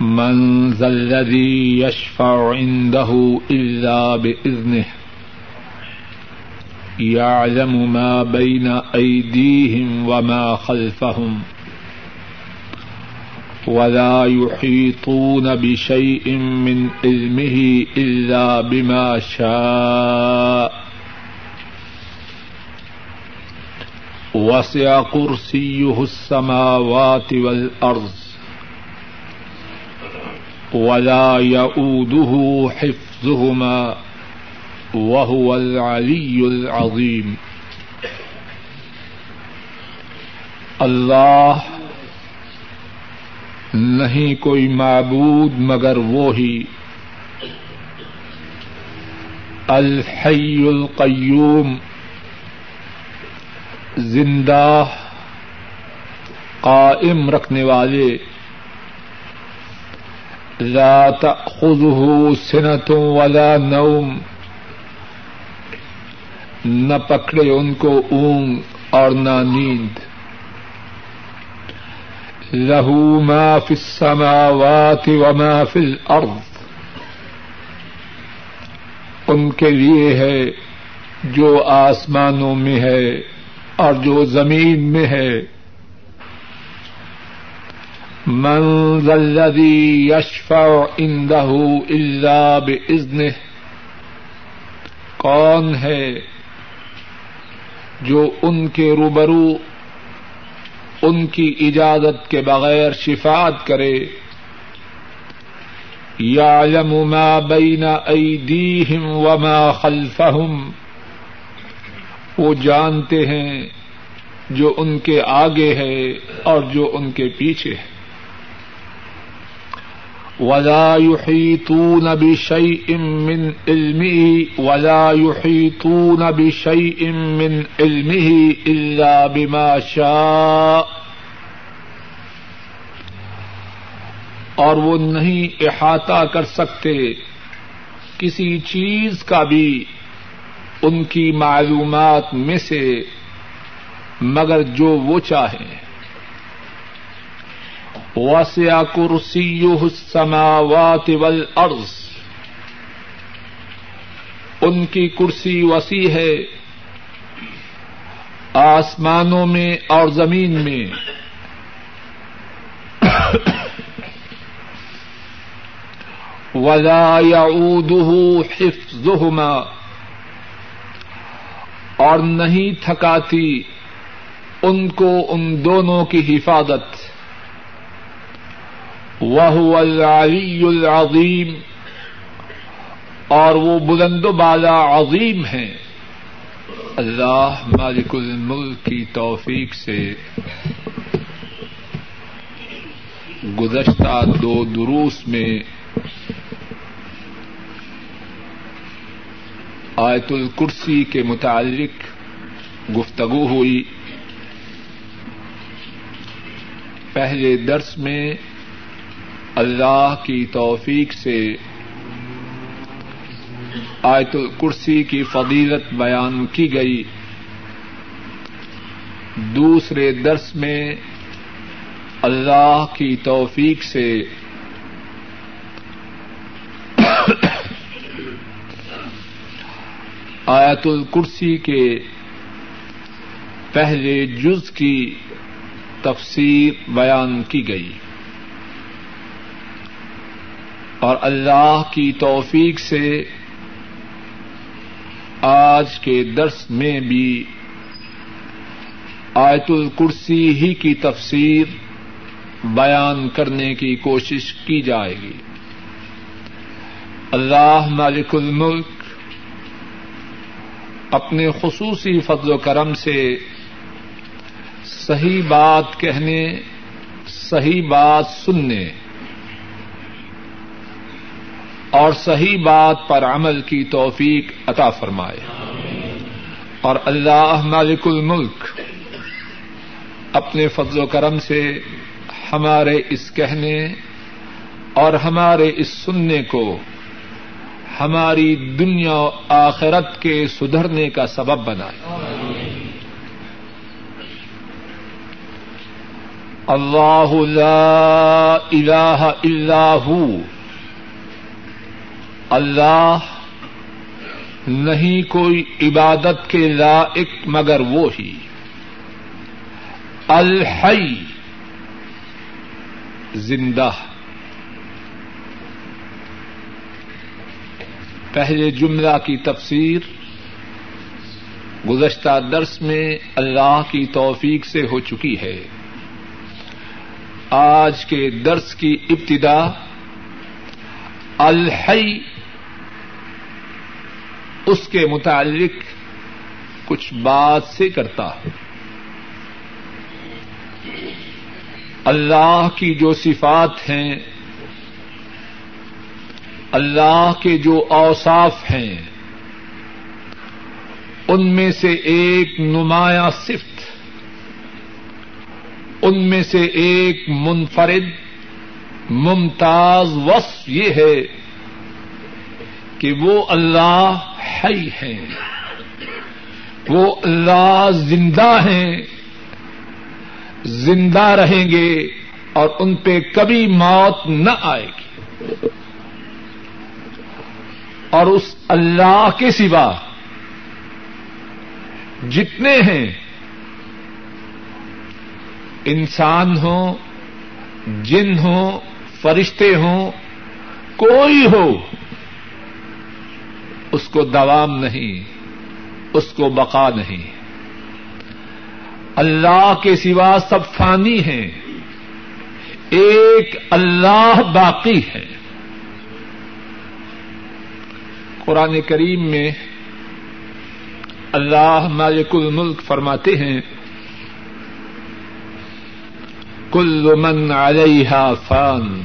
من ذا الذي يشفع عنده إلا بإذنه يعلم ما بين أيديهم وما خلفهم ولا يحيطون بشيء من علمه إلا بما شاء وسع كرسيه السماوات والأرض ولا يؤوده حفظهما وهو العلي العظيم. اللہ نہیں کوئی معبود مگر وہی الحی القیوم، زندہ قائم رکھنے والے لا تأخذه سنة ولا نوم. نہ پکڑے ان کو اونگ اور نہ نیند. لہو ما فی السماوات وما فی الارض. ان کے لیے ہے جو آسمانوں میں ہے اور جو زمین میں ہے. من ذا الذي يشفع عنده الا باذنه کون ہے جو ان کے روبرو ان کی اجازت کے بغیر شفاعت کرے؟ يعلم ما بين ايديهم وما خلفهم وہ جانتے ہیں جو ان کے آگے ہے اور جو ان کے پیچھے ہے۔ ولا يحيطون بشيء من علمه، ولا يحيطون بشيء من علمه إلا بما شاء. اور وہ نہیں احاطہ کر سکتے کسی چیز کا بھی ان کی معلومات میں سے، مگر جو وہ چاہیں۔ وسع کرسیہ السماوات والارض ان کی کرسی وسیع ہے آسمانوں میں اور زمین میں۔ ولا يعوده حفظهما۔ اور نہیں تھکاتی ان کو ان دونوں کی حفاظت۔ وہ العلی العظیم اور وہ بلند و بالا عظیم ہیں۔ اللہ مالک الملک کی توفیق سے گزشتہ دو دروس میں آیت الکرسی کے متعلق گفتگو ہوئی۔ پہلے درس میں اللہ کی توفیق سے آیت الکرسی کی فضیلت بیان کی گئی۔ دوسرے درس میں اللہ کی توفیق سے آیت الکرسی کے پہلے جز کی تفسیر بیان کی گئی۔ اور اللہ کی توفیق سے آج کے درس میں بھی آیت الکرسی ہی کی تفسیر بیان کرنے کی کوشش کی جائے گی۔ اللہ مالک الملک اپنے خصوصی فضل و کرم سے صحیح بات کہنے، صحیح بات سننے اور صحیح بات پر عمل کی توفیق عطا فرمائے۔ اور اللہ مالک الملک، اپنے فضل و کرم سے ہمارے اس کہنے اور ہمارے اس سننے کو ہماری دنیا و آخرت کے سدھرنے کا سبب بنائے۔ اللہ لا الہ الا ہو اللہ نہیں کوئی عبادت کے لائق مگر وہ ہی۔ الحی، زندہ۔ پہلے جملہ کی تفسیر، گزشتہ درس میں اللہ کی توفیق سے ہو چکی ہے۔ آج کے درس کی ابتدا، الحی اس کے متعلق کچھ بات سے کرتا ہوں۔ اللہ کی جو صفات ہیں، اللہ کے جو اوصاف ہیں، ان میں سے ایک نمایاں صفت، ان میں سے ایک منفرد، ممتاز وصف یہ ہے۔ کہ وہ اللہ ہے وہ اللہ زندہ ہیں، زندہ رہیں گے اور ان پہ کبھی موت نہ آئے گی۔ اور اس اللہ کے سوا جتنے ہیں، انسان ہوں، جن ہوں، فرشتے ہوں، کوئی ہو اس کو دوام نہیں، اس کو بقا نہیں۔ اللہ کے سوا سب فانی ہیں۔ ایک اللہ باقی ہے۔ قرآن کریم میں اللہ مالک الملک فرماتے ہیں، کل من علیہ فان۔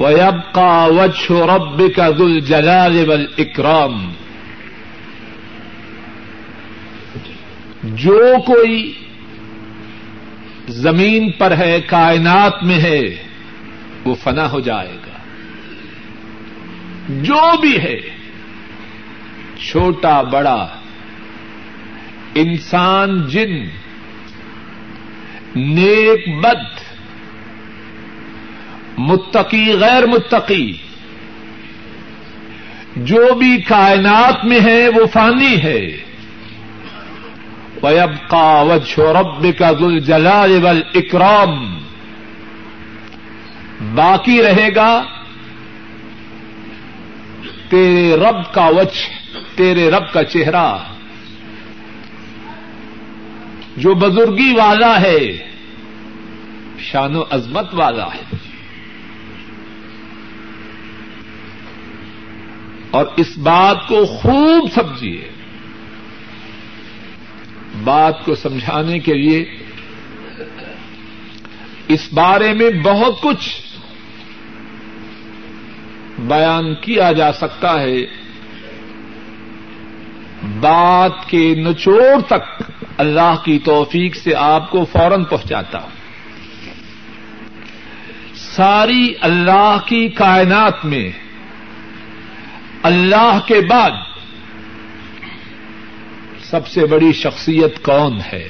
وَيَبْقَى وَجْهُ رَبِّكَ ذُو الْجَلَالِ وَالْإِكْرَامِ. جو کوئی زمین پر ہے، کائنات میں ہے، وہ فنا ہو جائے گا۔ جو بھی ہے، چھوٹا، بڑا، انسان، جن، نیک، بد متقی، غیر متقی۔ جو بھی کائنات میں ہے، وہ فانی ہے۔ وب کا وجہ رب کا گل جلال اکرام باقی رہے گا تیرے رب کا وچ تیرے رب کا چہرہ۔ جو بزرگی والا ہے، شان و عظمت والا ہے۔ اور اس بات کو خوب سمجھیے۔ بات کو سمجھانے کے لیے اس بارے میں بہت کچھ بیان کیا جا سکتا ہے۔ بات کے نچوڑ تک اللہ کی توفیق سے آپ کو فوراً پہنچاتا ساری اللہ کی کائنات میں اللہ کے بعد سب سے بڑی شخصیت کون ہے؟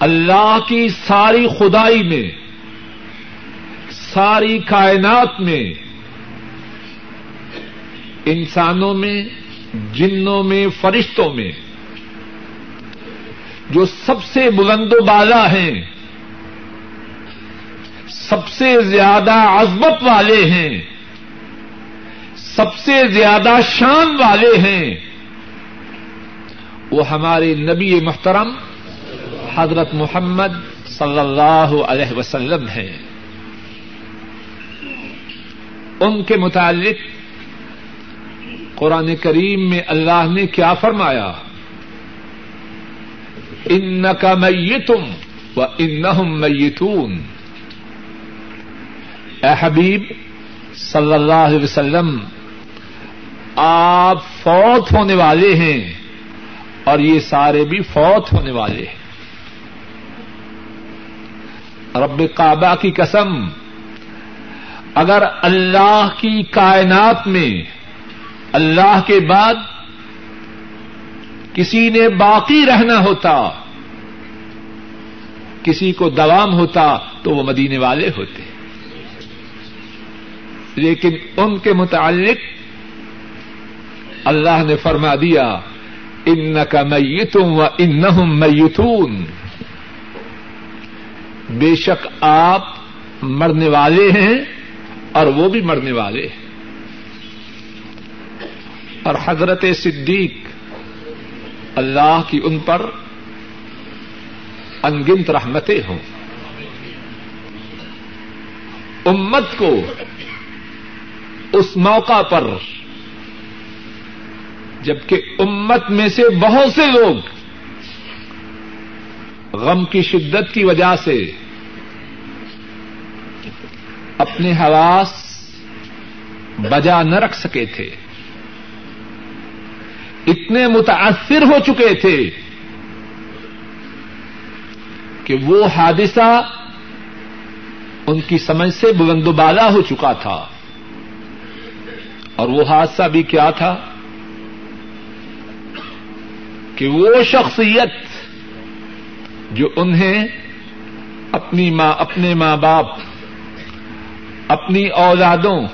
اللہ کی ساری خدائی میں، ساری کائنات میں، انسانوں میں، جنوں میں، فرشتوں میں، جو سب سے بلند و بالا ہیں۔ سب سے زیادہ عزمت والے ہیں سب سے زیادہ شان والے ہیں وہ ہمارے نبی محترم حضرت محمد صلی اللہ علیہ وسلم ہیں۔ ان کے متعلق قرآن کریم میں اللہ نے کیا فرمایا؟ ان کا میتم و ان میتون۔ اے حبیب صلی اللہ علیہ وسلم، آپ فوت ہونے والے ہیں اور یہ سارے بھی فوت ہونے والے ہیں۔ رب کعبہ کی قسم، اگر اللہ کی کائنات میں، اللہ کے بعد کسی نے باقی رہنا ہوتا، کسی کو دوام ہوتا، تو وہ مدینے والے ہوتے۔ لیکن ان کے متعلق اللہ نے فرما دیا ان کا میتوں و ان میتون. بے شک آپ مرنے والے ہیں اور وہ بھی مرنے والے ہیں۔ اور حضرت صدیق اللہ کی ان پر انگنت رحمتیں ہوں۔ امت کو اس موقع پر جبکہ امت میں سے بہت سے لوگ غم کی شدت کی وجہ سے اپنے حواس بجا نہ رکھ سکے تھے، اتنے متاثر ہو چکے تھے کہ وہ حادثہ ان کی سمجھ سے بلند و بالا ہو چکا تھا۔ اور وہ حادثہ بھی کیا تھا کہ وہ شخصیت جو انہیں اپنی ماں، اپنے ماں باپ، اپنی اولادوں،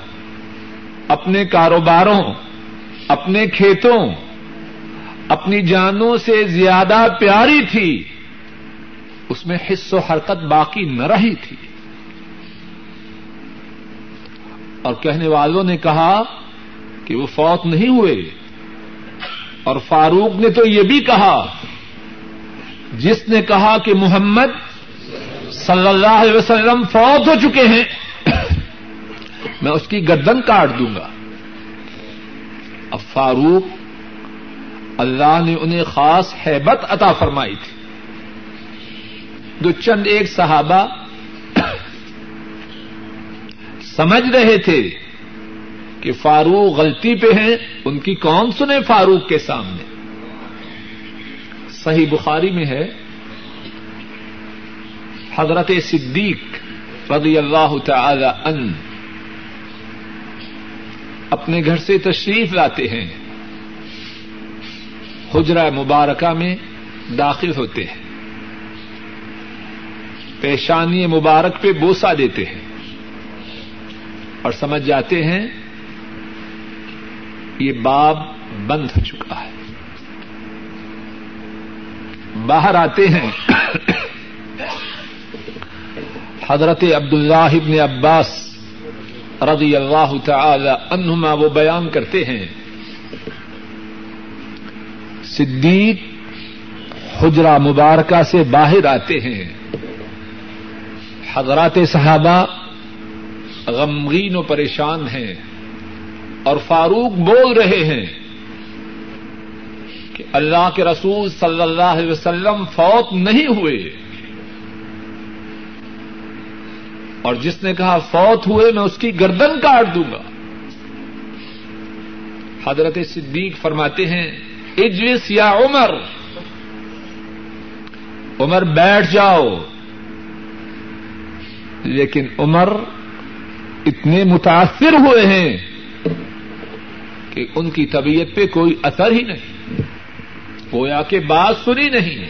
اپنے کاروباروں، اپنے کھیتوں، اپنی جانوں سے زیادہ پیاری تھی، اس میں حص و حرکت باقی نہ رہی تھی۔ اور کہنے والوں نے کہا کہ وہ فوت نہیں ہوئے۔ اور فاروق نے تو یہ بھی کہا، جس نے کہا کہ محمد صلی اللہ علیہ وسلم فوت ہو چکے ہیں، میں اس کی گردن کاٹ دوں گا۔ اب فاروق اللہ نے انہیں خاص حیبت عطا فرمائی تھی۔ دو چند ایک صحابہ سمجھ رہے تھے کہ فاروق غلطی پہ ہیں، ان کی کون سنے فاروق کے سامنے۔ صحیح بخاری میں ہے، حضرت صدیق رضی اللہ تعالی ان اپنے گھر سے تشریف لاتے ہیں۔ حجرہ مبارکہ میں داخل ہوتے ہیں۔ پیشانی مبارک پہ بوسا دیتے ہیں۔ اور سمجھ جاتے ہیں یہ باب بند ہو چکا ہے۔ باہر آتے ہیں۔ حضرت عبد اللہ ابن عباس رضی اللہ تعالی عنہما وہ بیان کرتے ہیں۔ صدیق حجرا مبارکہ سے باہر آتے ہیں۔ حضرات صحابہ غمگین و پریشان ہیں۔ اور فاروق بول رہے ہیں کہ اللہ کے رسول صلی اللہ علیہ وسلم فوت نہیں ہوئے۔ اور جس نے کہا فوت ہوئے، میں اس کی گردن کاٹ دوں گا۔ حضرت صدیق فرماتے ہیں اجوس یا عمر۔ عمر بیٹھ جاؤ۔ لیکن عمر اتنے متاثر ہوئے ہیں۔ کہ ان کی طبیعت پہ کوئی اثر ہی نہیں۔ گویا کہ بات سنی نہیں۔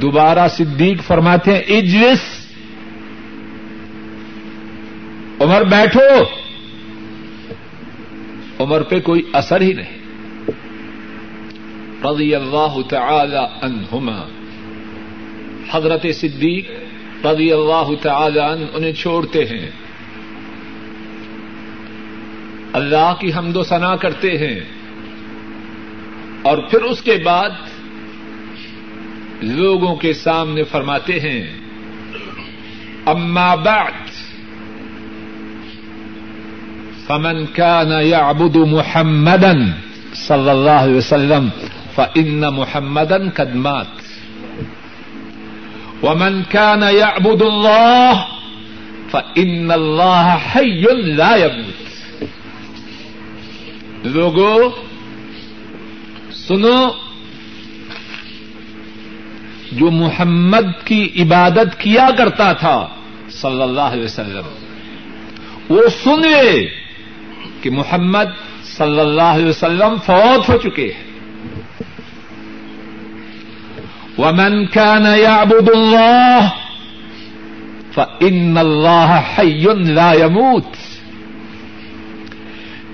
دوبارہ صدیق فرماتے ہیں، اجلس۔ عمر بیٹھو۔ عمر پہ کوئی اثر ہی نہیں۔ رضی اللہ تعالی عنہما۔ حضرت صدیق رضی اللہ تعالی عنہ انہیں چھوڑتے ہیں۔ اللہ کی حمد و ثنا کرتے ہیں۔ اور پھر اس کے بعد لوگوں کے سامنے فرماتے ہیں، اما بعد، فمن كان يعبد محمدا صلی اللہ علیہ وسلم، فإن محمدا قد مات۔ ومن كان يعبد الله فإن الله حي لا يموت لوگو، سنو، جو محمد کی عبادت کیا کرتا تھا، صلی اللہ علیہ وسلم، وہ سن لے کہ محمد صلی اللہ علیہ وسلم فوت ہو چکے ہیں۔ ومن كان يعبد الله فإن الله حي لا يموت۔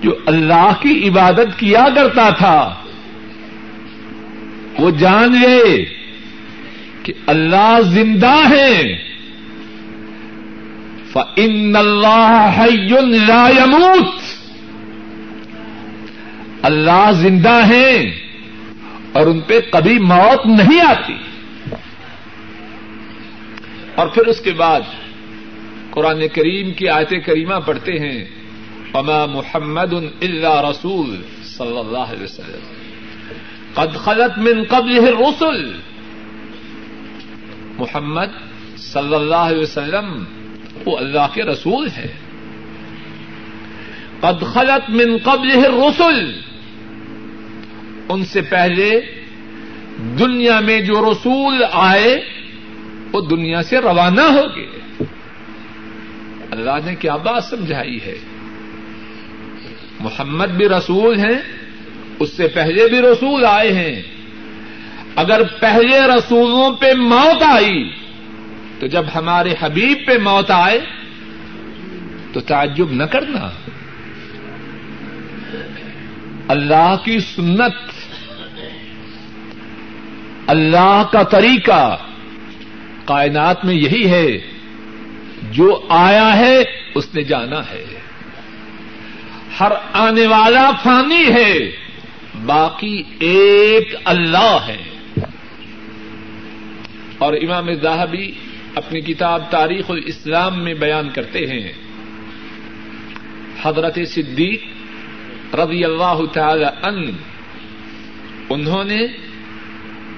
جو اللہ کی عبادت کیا کرتا تھا، وہ جان لے کہ اللہ زندہ ہے فن اللہ لا يموت۔ اللہ زندہ ہے اور ان پہ کبھی موت نہیں آتی۔ اور پھر اس کے بعد قرآن کریم کی آیت کریمہ پڑھتے ہیں۔ اما محمد اللہ رسول صلی اللہ علیہ وسلم. قد خلط من قبل الرسل. محمد صلی اللہ علیہ وسلم وہ اللہ کے رسول ہے قد خلط من قبل الرسل. ان سے پہلے دنیا میں جو رسول آئے، وہ دنیا سے روانہ ہو گئے. اللہ نے کیا بات سمجھائی ہے؟ محمد بھی رسول ہیں، اس سے پہلے بھی رسول آئے ہیں۔ اگر پہلے رسولوں پہ موت آئی، تو جب ہمارے حبیب پہ موت آئے، تو تعجب نہ کرنا۔ اللہ کی سنت، اللہ کا طریقہ کائنات میں یہی ہے، جو آیا ہے، اس نے جانا ہے۔ ہر آنے والا فانی ہے، باقی ایک اللہ ہے۔ اور امام زاہبی اپنی کتاب تاریخ الاسلام میں بیان کرتے ہیں۔ حضرت صدیق رضی اللہ تعالی ان انہوں نے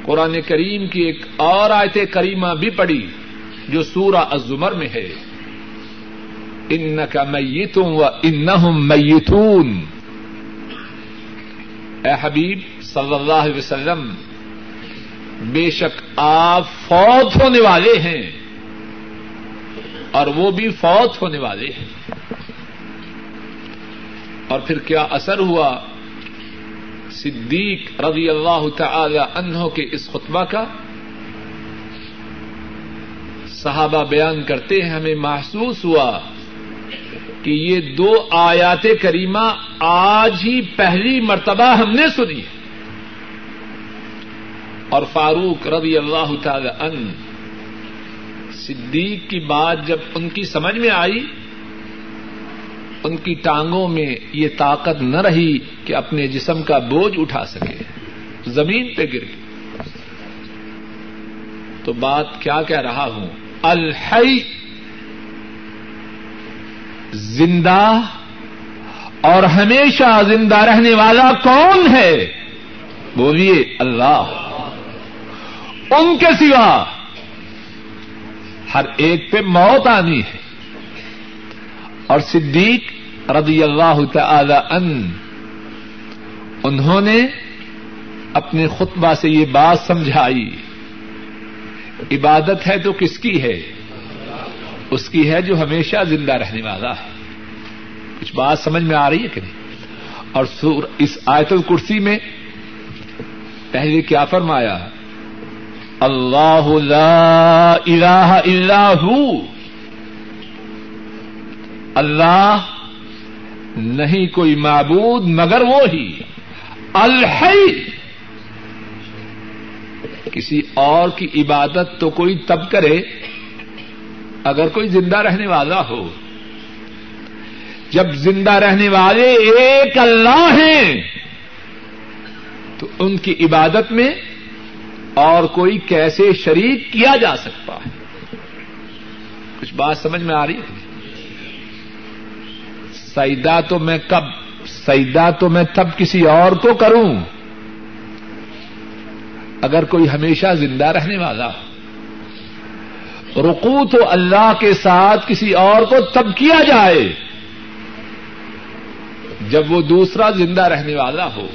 قرآن کریم کی ایک اور آیت کریمہ بھی پڑھی، جو سورہ الزمر میں ہے۔ ان کا میتوں و ان میتون اے حبیب صلی اللہ علیہ وسلم، بے شک آپ فوت ہونے والے ہیں اور وہ بھی فوت ہونے والے ہیں۔ اور پھر کیا اثر ہوا؟ صدیق رضی اللہ تعالی عنہ کے اس خطبہ کا؟ صحابہ بیان کرتے ہیں، ہمیں محسوس ہوا کہ یہ دو آیات کریمہ آج ہی پہلی مرتبہ ہم نے سنی اور فاروق رضی اللہ تعالی عنہ صدیق کی بات جب ان کی سمجھ میں آئی، ان کی ٹانگوں میں یہ طاقت نہ رہی کہ اپنے جسم کا بوجھ اٹھا سکے، زمین پہ گر گئی۔ تو بات کیا کہہ رہا ہوں؟ الحی زندہ اور ہمیشہ زندہ رہنے والا کون ہے؟ بولیے، اللہ۔ ان کے سوا ہر ایک پہ موت آنی ہے۔ اور صدیق رضی اللہ تعالی ان انہوں نے اپنے خطبہ سے یہ بات سمجھائی، عبادت ہے تو کس کی ہے؟ اس کی ہے جو ہمیشہ زندہ رہنے والا ہے۔ کچھ بات سمجھ میں آ رہی ہے کہ نہیں؟ اور سور اس آیت الکرسی میں پہلے کیا فرمایا؟ اللہ لا الہ الا ہو۔ اللہ نہیں کوئی معبود مگر وہ ہی۔ الحی۔ کسی اور کی عبادت تو کوئی تب کرے اگر کوئی زندہ رہنے والا ہو، جب زندہ رہنے والے ایک اللہ ہیں، تو ان کی عبادت میں اور کوئی کیسے شریک کیا جا سکتا ہے؟ کچھ بات سمجھ میں آ رہی ہے؟ سیدا تو میں کب سیدا تو میں تب کسی اور کو کروں؟ اگر کوئی ہمیشہ زندہ رہنے والا ہو رقو تو اللہ کے ساتھ کسی اور کو تب کیا جائے؟ جب وہ دوسرا زندہ رہنے والا ہو،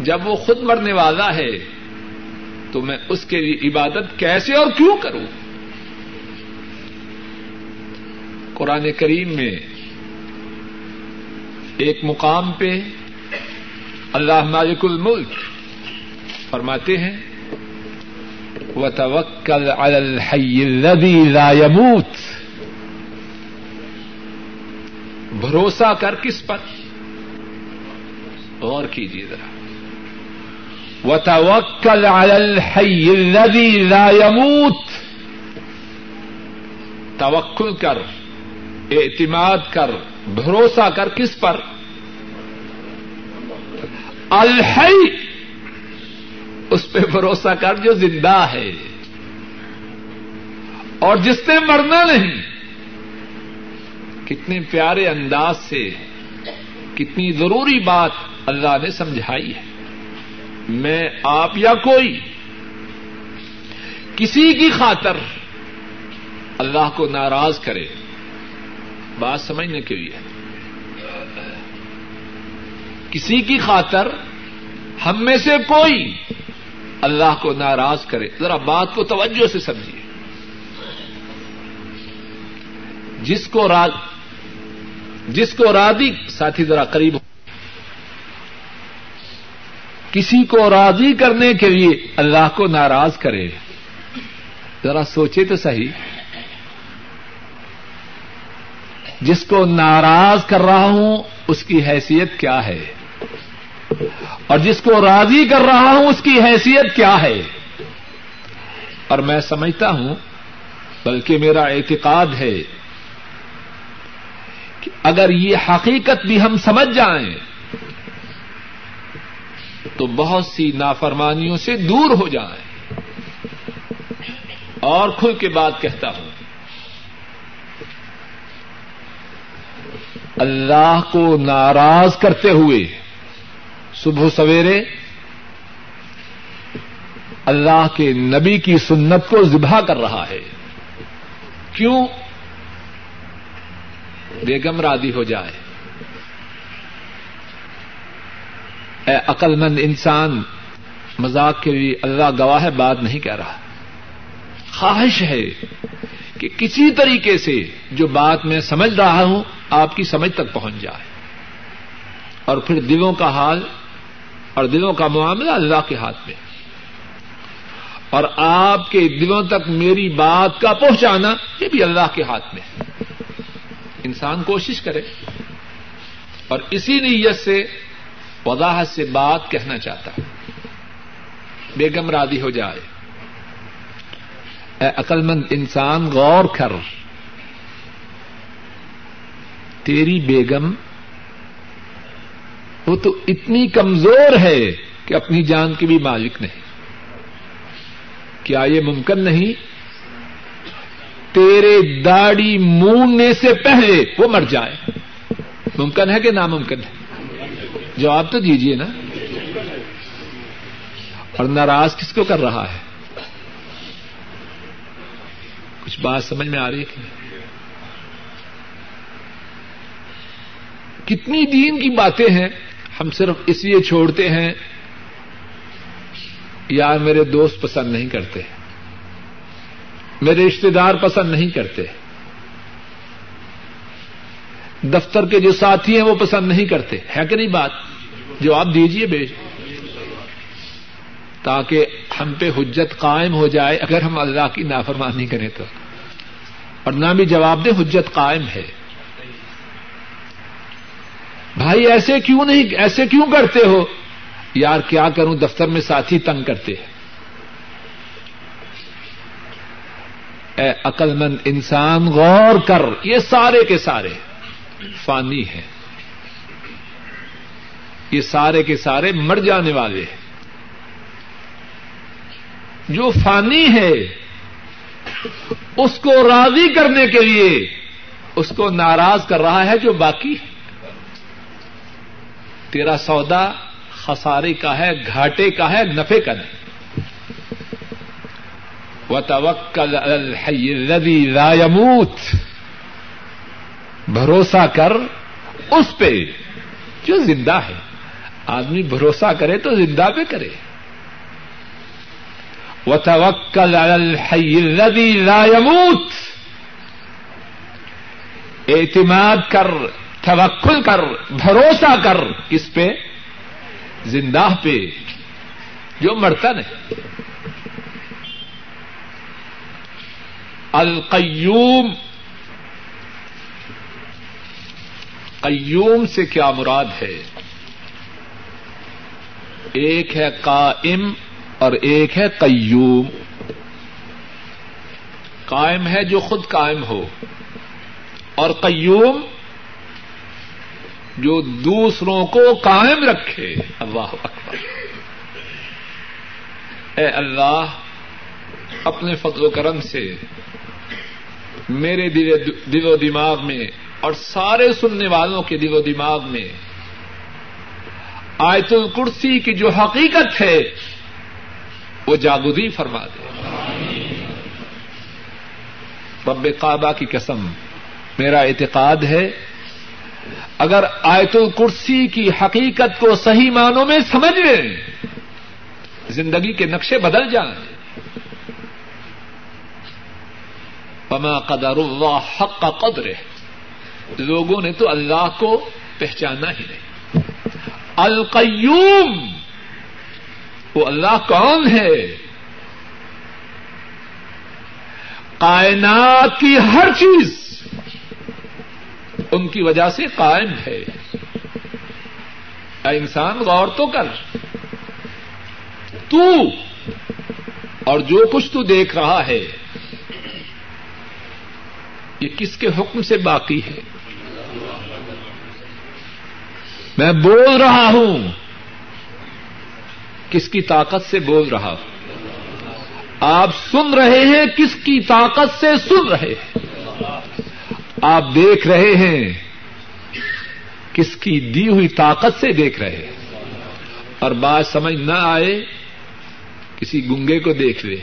جب وہ خود مرنے والا ہے، تو میں اس کے لیے عبادت کیسے اور کیوں کروں؟ قرآن کریم میں ایک مقام پہ اللہ مالک الملک فرماتے ہیں وہ توکل يَمُوتُ بھروسہ کر کس پر؟ غور کیجیے ذرا. وتوکل على الحي الذي لا يموت توکل کر، اعتماد کر، بھروسہ کر کس پر؟ الحی اس پہ بھروسہ کر جو زندہ ہے۔ اور جس نے مرنا نہیں، کتنے پیارے انداز سے کتنی ضروری بات اللہ نے سمجھائی ہے۔ میں آپ یا کوئی، کسی کی خاطر اللہ کو ناراض کرے، بات سمجھنے کے لیے۔ کسی کی خاطر ہم میں سے کوئی اللہ کو ناراض کرے۔ ذرا بات کو توجہ سے سمجھیے۔ جس کو جس کو راضی، ساتھی ذرا قریب ہو۔ کسی کو راضی کرنے کے لیے اللہ کو ناراض کرے۔ ذرا سوچے تو صحیح۔ جس کو ناراض کر رہا ہوں، اس کی حیثیت کیا ہے؟ اور جس کو راضی کر رہا ہوں، اس کی حیثیت کیا ہے؟ اور میں سمجھتا ہوں، بلکہ میرا اعتقاد ہے کہ اگر یہ حقیقت بھی ہم سمجھ جائیں، تو بہت سی نافرمانیوں سے دور ہو جائیں۔ اور کھل کے بات کہتا ہوں، اللہ کو ناراض کرتے ہوئے صبح سویرے اللہ کے نبی کی سنت کو ذبح کر رہا ہے۔ کیوں؟ بیگم رادی ہو جائے۔ اے عقل مند انسان، مذاق کے لیے اللہ گواہ بات نہیں کہہ رہا۔ خواہش ہے کہ کسی طریقے سے جو بات میں سمجھ رہا ہوں، آپ کی سمجھ تک پہنچ جائے۔ اور پھر دلوں کا حال اور دلوں کا معاملہ اللہ کے ہاتھ میں اور آپ کے دلوں تک میری بات کا پہنچانا یہ بھی اللہ کے ہاتھ میں انسان کوشش کرے اور اسی نیت سے، وضاحت سے بات کہنا چاہتا ہے بیگم رادی ہو جائے۔ اے عقل مند انسان، غور کر۔ تیری بیگم وہ تو اتنی کمزور ہے کہ اپنی جان کی بھی مالک نہیں۔ کیا یہ ممکن نہیں؟ تیرے داڑھی موننے سے پہلے وہ مر جائے۔ ممکن ہے کہ ناممکن ہے؟ جواب تو دیجیے نا۔ اور ناراض کس کو کر رہا ہے؟ کچھ بات سمجھ میں آ رہی ہے کتنی دین کی باتیں ہیں۔ ہم صرف اس لیے چھوڑتے ہیں یار میرے دوست پسند نہیں کرتے، میرے رشتے دار پسند نہیں کرتے، دفتر کے جو ساتھی ہیں وہ پسند نہیں کرتے، ہے کہ نہیں بات؟ جواب دیجیے بیش تاکہ ہم پہ حجت قائم ہو جائے، اگر ہم اللہ کی نافرمانی کریں تو۔ اور نہ بھی جواب دیں، حجت قائم ہے۔ بھائی ایسے کیوں نہیں ایسے کیوں کرتے ہو؟ یار کیا کروں؟ دفتر میں ساتھی تنگ کرتے ہیں۔ اے عقل مند انسان، غور کر، یہ سارے کے سارے فانی ہیں۔ یہ سارے کے سارے مر جانے والے ہیں۔ جو فانی ہے اس کو راضی کرنے کے لیے اس کو ناراض کر رہا ہے جو باقی ہے۔ تیرا سودا خسارے کا ہے، گھاٹے کا ہے، نفے کا نہیں۔ و لا يموت۔ بھروسہ کر اس پہ جو زندہ ہے۔ آدمی بھروسہ کرے تو زندہ پہ کرے۔ و توکل الحی الذی لا يموت۔ اعتماد کر۔ توکل کر، بھروسہ کر کس پہ زندہ پہ جو مرتا نہیں۔ القیوم، قیوم سے کیا مراد ہے؟ ایک ہے قائم اور ایک ہے قیوم۔ قائم ہے جو خود قائم ہو۔ اور قیوم جو دوسروں کو قائم رکھے۔ اللہ اکبر۔ اے اللہ، اپنے فضل و کرم سے میرے دل و دماغ میں اور سارے سننے والوں کے دل و دماغ میں آیت الکرسی کی جو حقیقت ہے، وہ جاگودی فرما دے۔ رب کعبہ کی قسم، میرا اعتقاد ہے اگر آیت الکرسی کی حقیقت کو صحیح معنوں میں سمجھ لیں، زندگی کے نقشے بدل جائیں۔ پما قدر اللہ حق کا قدر ہے لوگوں نے تو اللہ کو پہچانا ہی نہیں۔ القیوم۔ وہ اللہ کون ہے؟ کائنات کی ہر چیز۔ ان کی وجہ سے قائم ہے۔ اے انسان، غور تو کر۔ تو، اور جو کچھ تو دیکھ رہا ہے، یہ کس کے حکم سے باقی ہے؟ میں بول رہا ہوں۔ کس کی طاقت سے بول رہا ہوں؟ آپ سن رہے ہیں، کس کی طاقت سے سن رہے ہیں؟ آپ دیکھ رہے ہیں، کس کی دی ہوئی طاقت سے دیکھ رہے ہیں۔ اور بات سمجھ نہ آئے، کسی گنگے کو دیکھ لے۔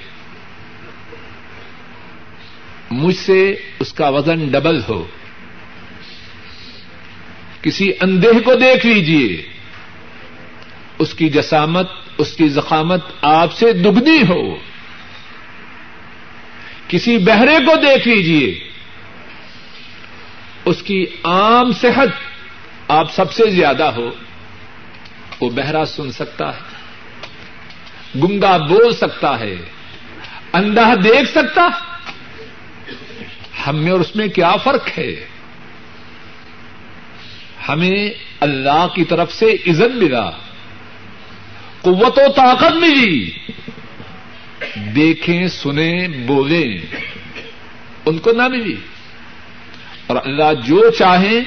مجھ سے اس کا وزن ڈبل ہو۔ کسی اندھے کو دیکھ لیجیے اس کی جسامت، اس کی زخامت آپ سے دگنی ہو۔ کسی بہرے کو دیکھ لیجیے اس کی عام صحت آپ سب سے زیادہ ہو، وہ بہرا سن سکتا ہے گنگا بول سکتا ہے، اندھا دیکھ سکتا، ہم میں اور اس میں کیا فرق ہے؟ ہمیں اللہ کی طرف سے عزت ملا، قوت و طاقت ملی، دیکھیں، سنیں، بولیں، ان کو نہ ملی۔ اور اللہ جو چاہیں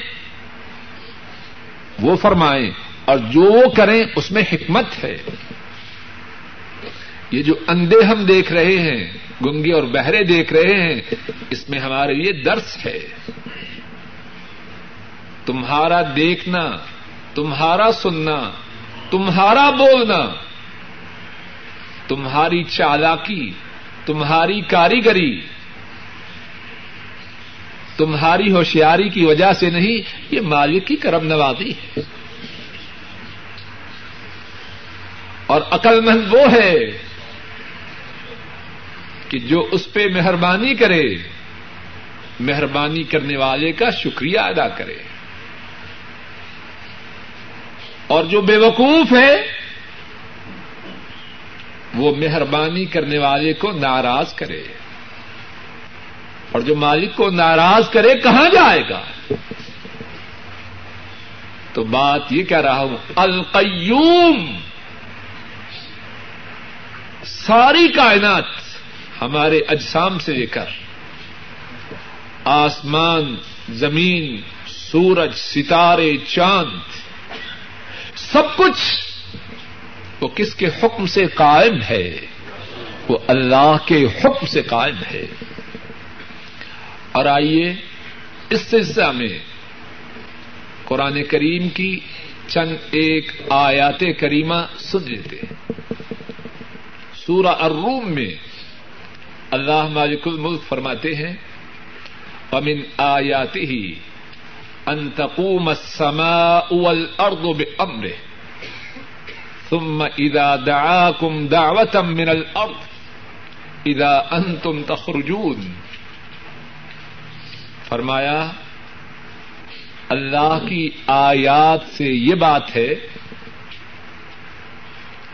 وہ فرمائیں اور جو وہ کریں اس میں حکمت ہے۔ یہ جو اندھے ہم دیکھ رہے ہیں، گنگے اور بہرے دیکھ رہے ہیں، اس میں ہمارے لیے درس ہے۔ تمہارا دیکھنا، تمہارا سننا، تمہارا بولنا، تمہاری چالاکی، تمہاری کاریگری تمہاری ہوشیاری کی وجہ سے نہیں، یہ مالک کی کرم نوازی ہے۔ اور عقل مند وہ ہے کہ جو اس پہ مہربانی کرے، مہربانی کرنے والے کا شکریہ ادا کرے۔ اور جو بے وقوف ہے، وہ مہربانی کرنے والے کو ناراض کرے۔ اور جو مالک کو ناراض کرے، کہاں جائے گا؟ تو بات یہ کہہ رہا ہوں، القیوم، ساری کائنات ہمارے اجسام سے لے کر آسمان، زمین، سورج، ستارے، چاند، سب کچھ، وہ کس کے حکم سے قائم ہے؟ وہ اللہ کے حکم سے قائم ہے۔ اور آئیے اس سلسلہ میں قرآن کریم کی چند ایک آیات کریمہ سن لیتے سورہ الروم میں اللہ مالک الملک فرماتے ہیں امن آیاتی ہی انتقوم السماء والارض بامره ثم اذا دعاكم دعوة من الارض اذا انتم تخرجون فرمایا، اللہ کی آیات سے یہ بات ہے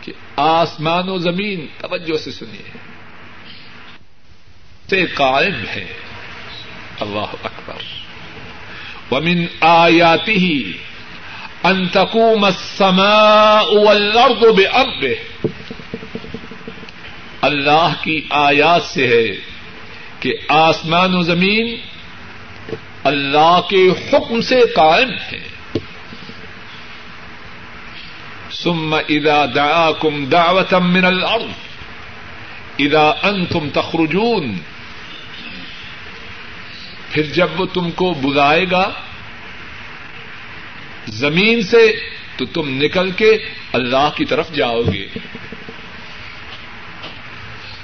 کہ آسمان و زمین، توجہ سے سنیے۔ سے قائم ہے۔ اللہ اکبر۔ ومن آیاتی ہی انتقوم السماء والارض بأمره۔ اللہ کی آیات سے ہے کہ آسمان و زمین اللہ کے حکم سے قائم ہے۔ ثم اذا دعاكم دعوة من الارض، اذا انتم تخرجون، پھر جب وہ تم کو بلائے گا زمین سے، تو تم نکل کے اللہ کی طرف جاؤ گے۔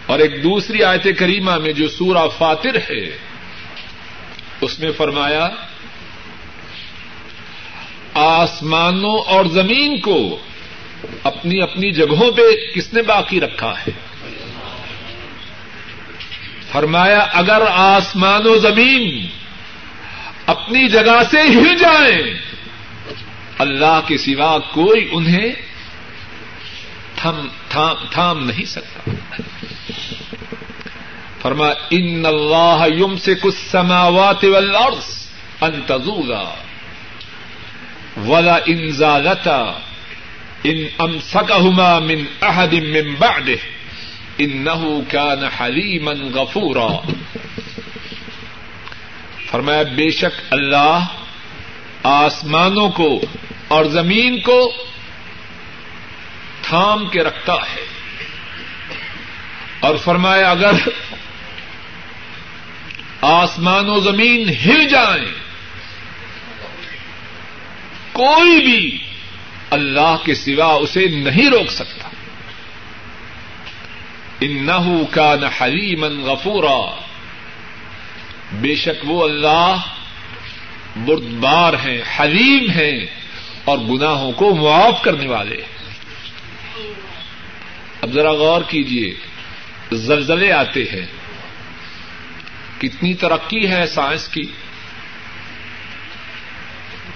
اور ایک دوسری آیت کریمہ میں جو سورہ فاتر ہے اس میں فرمایا، آسمانوں اور زمین کو اپنی اپنی جگہوں پہ کس نے باقی رکھا ہے؟ فرمایا، اگر آسمان و زمین اپنی جگہ سے ہل جائیں، اللہ کے سوا کوئی انہیں تھم، تھام تھام نہیں سکتا۔ فرما ان اللہ یم سے کچھ سماوات والارض ان تزولا ولا انزالتا ان امسکہما من احد من بعده انه كان حلیما غفورا فرمایا، بے شک اللہ آسمانوں کو اور زمین کو تھام کے رکھتا ہے۔ اور فرمایا، اگر آسمان و زمین ہل جائیں۔ کوئی بھی اللہ کے سوا اسے نہیں روک سکتا۔ انہو کان حلیما غفورا۔ بے شک وہ اللہ بردبار ہیں، حلیم ہیں اور گناہوں کو معاف کرنے والے۔ اب ذرا غور کیجیے زلزلے آتے ہیں۔ کتنی ترقی ہے سائنس کی؟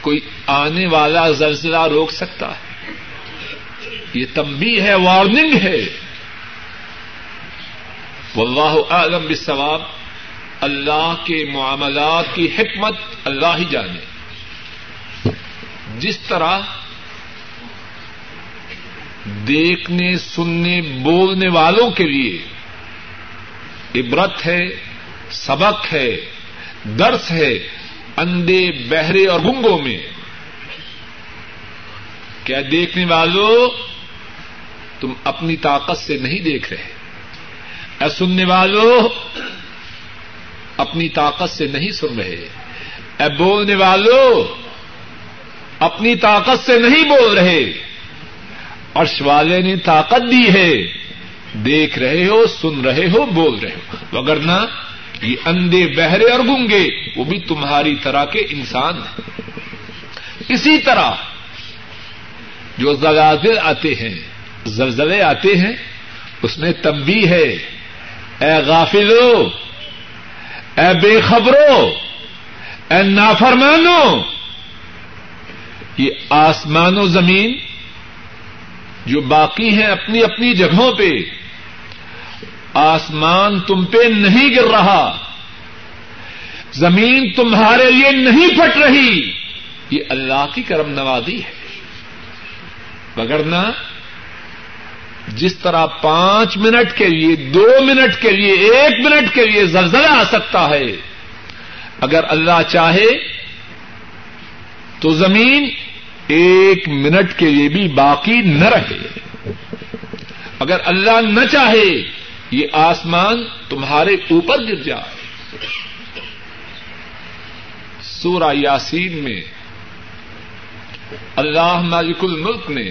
کوئی آنے والا زلزلہ روک سکتا ہے؟ یہ تمبی ہے وارننگ ہے۔ واللہ اعلم بالصواب، اللہ کے معاملات کی حکمت اللہ ہی جانے۔ جس طرح دیکھنے، سننے، بولنے والوں کے لیے عبرت ہے سبق ہے، درس ہے اندھے، بہرے اور گنگوں میں۔ کیا دیکھنے والوں تم اپنی طاقت سے نہیں دیکھ رہے۔ اے سننے والوں اپنی طاقت سے نہیں سن رہے۔ اے بولنے والوں اپنی طاقت سے نہیں بول رہے۔ عرش والے نے طاقت دی ہے۔ دیکھ رہے ہو، سن رہے ہو، بول رہے ہو۔ وگرنہ یہ اندھے بہرے اور گنگے وہ بھی تمہاری طرح کے انسان ہیں۔ اسی طرح جو زلازل آتے ہیں، زلزلے آتے ہیں، اس میں تمبی ہے۔ اے غافلو اے بے خبرو اے نافرمانو یہ آسمان و زمین جو باقی ہیں اپنی اپنی جگہوں پہ آسمان تم پہ نہیں گر رہا۔ زمین تمہارے لیے نہیں پھٹ رہی۔ یہ اللہ کی کرم نوازی ہے۔ بگرنا جس طرح پانچ منٹ کے لیے، دو منٹ کے لیے، ایک منٹ کے لیے زلزلہ آ سکتا ہے، اگر اللہ چاہے تو زمین ایک منٹ کے لیے بھی باقی نہ رہے۔ اگر اللہ نہ چاہے یہ آسمان تمہارے اوپر گر جائے۔ سورہ یاسین میں اللہ مالک الملک نے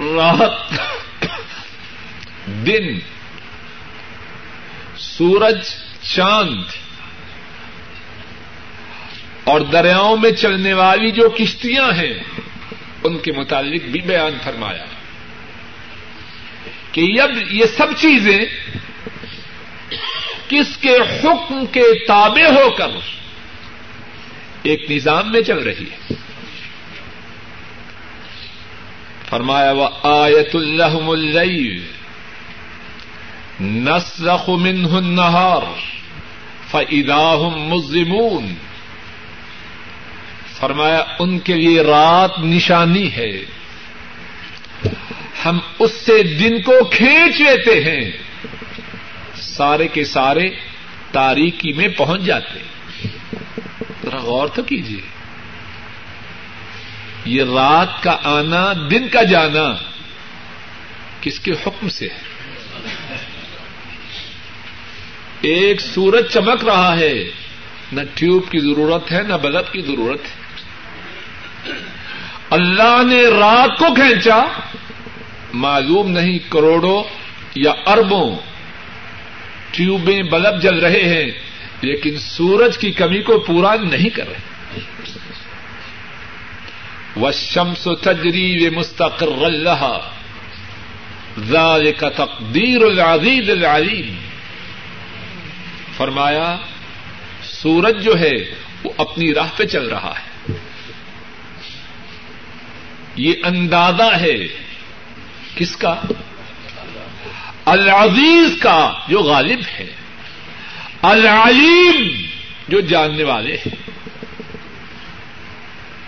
رات دن سورج، چاند اور دریاؤں میں چلنے والی جو کشتیاں ہیں، ان کے متعلق بھی بیان فرمایا۔ کہ اب یہ سب چیزیں کس کے حکم کے تابع ہو کر ایک نظام میں چل رہی ہے۔ فرمایا وہ آیت الحم نسرخ منه النهار فإذا مظلمون۔ فرمایا، ان کے لیے رات نشانی ہے۔ ہم اس سے دن کو کھینچ لیتے ہیں۔ سارے کے سارے تاریکی میں پہنچ جاتے ذرا غور تو کیجیے۔ یہ رات کا آنا، دن کا جانا کس کے حکم سے ہے؟ ایک سورج چمک رہا ہے۔ نہ ٹیوب کی ضرورت ہے، نہ بلب کی ضرورت ہے۔ اللہ نے رات کو کھینچا معلوم نہیں کروڑوں یا اربوں ٹیوبیں بلب جل رہے ہیں، لیکن سورج کی کمی کو پورا نہیں کر رہے۔ و شمس و تجری و مستقر اللہ کا تقدیر العزیز العلیم فرمایا، سورج جو ہے، وہ اپنی راہ پہ چل رہا ہے۔ یہ اندازہ ہے کس کا؟ العزیز کا جو غالب ہے، العلیم جو جاننے والے ہیں۔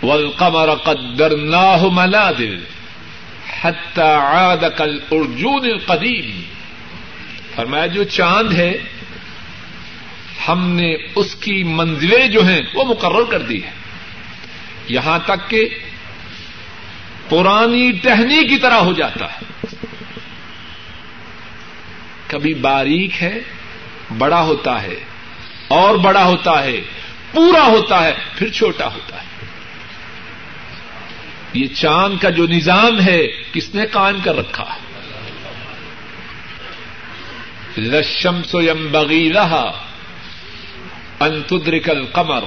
والقمر قدرناه منازل حتى عاد كالارجون القديم۔ فرمایا جو چاند ہے، ہم نے اس کی منزلیں جو ہیں، وہ مقرر کر دی ہے یہاں تک کہ پرانی ٹہنی کی طرح ہو جاتا ہے۔ کبھی باریک ہے، بڑا ہوتا ہے، اور بڑا ہوتا ہے، پورا ہوتا ہے، پھر چھوٹا ہوتا ہے۔ یہ چاند کا جو نظام ہے، کس نے قائم کر رکھا؟ ہے لشم سو یم بغیرہ انتدرک القمر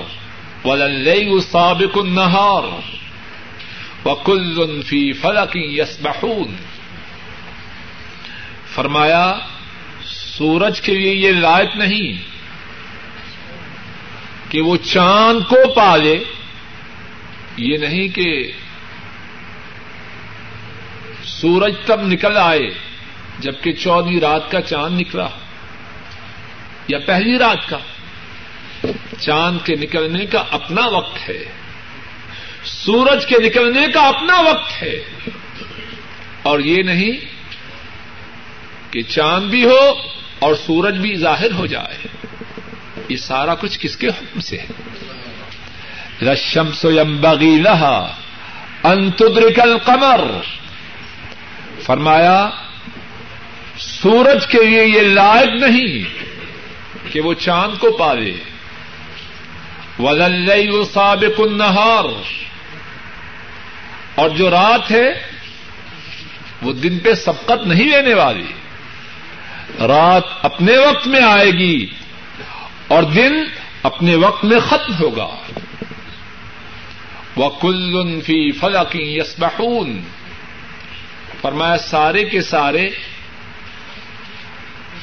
ولئی سابق النہار وکل فی فلک یسبحون۔ فرمایا، سورج کے لیے یہ لائق نہیں کہ وہ چاند کو پالے، یہ نہیں کہ سورج تب نکل آئے جبکہ چودہ رات کا چاند نکلا، یا پہلی رات کا۔ چاند کے نکلنے کا اپنا وقت ہے۔ سورج کے نکلنے کا اپنا وقت ہے اور یہ نہیں کہ چاند بھی ہو اور سورج بھی ظاہر ہو جائے یہ سارا کچھ کس کے حکم سے ہے؟ رشم سو یم بغی لہا انتدرکل قمر فرمایا، سورج کے لیے یہ لائق نہیں کہ وہ چاند کو پالے۔ ولئی سابق النہار اور جو رات ہے وہ دن پہ سبقت نہیں لینے والی۔ رات اپنے وقت میں آئے گی اور دن اپنے وقت میں ختم ہوگا۔ وہ کل فی فلکی یسبحون فرمایا، سارے کے سارے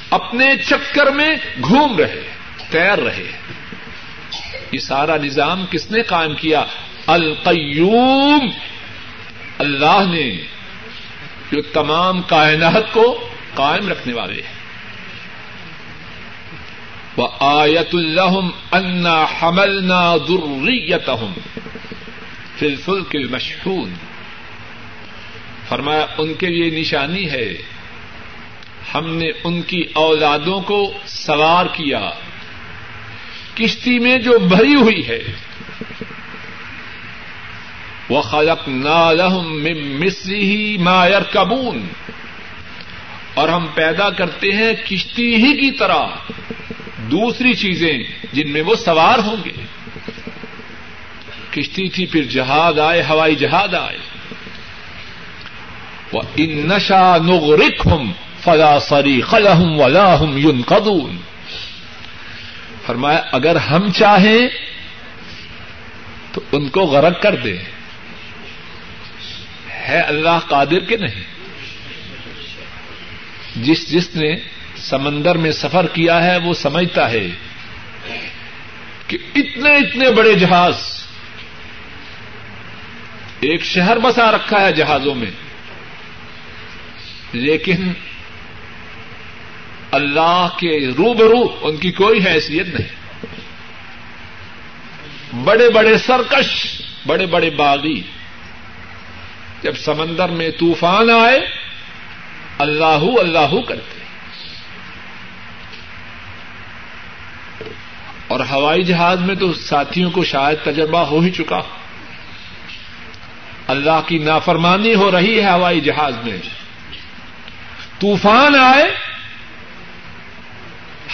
اپنے چکر میں گھوم رہے، تیر رہے۔ یہ سارا نظام کس نے قائم کیا؟ القیوم اللہ نے جو تمام کائنات کو قائم رکھنے والے ہیں۔ وہ آیت الحم انا حملنا ذریتہم فی الفلک المشحون۔ فرمایا، ان کے لیے نشانی ہے۔ ہم نے ان کی اولادوں کو سوار کیا۔ کشتی میں جو بھری ہوئی ہے۔ وہ خلق نالم مصری ہی مایر کبون اور ہم پیدا کرتے ہیں کشتی ہی کی طرح۔ دوسری چیزیں جن میں وہ سوار ہوں گے۔ کشتی تھی پھر جہاز آئے، ہوائی جہاز آئے۔ وہ ان نشا نغرک ہم فلا سری خلحم ولاحم یون قدون فرمایا، اگر ہم چاہیں تو ان کو غرق کر دیں۔ ہے اللہ قادر کے نہیں؟ جس جس نے سمندر میں سفر کیا ہے وہ سمجھتا ہے کہ اتنے اتنے بڑے جہاز، ایک شہر بسا رکھا ہے جہازوں میں، لیکن اللہ کے روبرو ان کی کوئی حیثیت نہیں۔ بڑے بڑے سرکش، بڑے بڑے باغی جب سمندر میں طوفان آئے، اللہ اللہ کرتے۔ اور ہوائی جہاز میں تو ساتھیوں کو شاید تجربہ ہو ہی چکا۔ اللہ کی نافرمانی ہو رہی ہے ہوائی جہاز میں۔ طوفان آئے،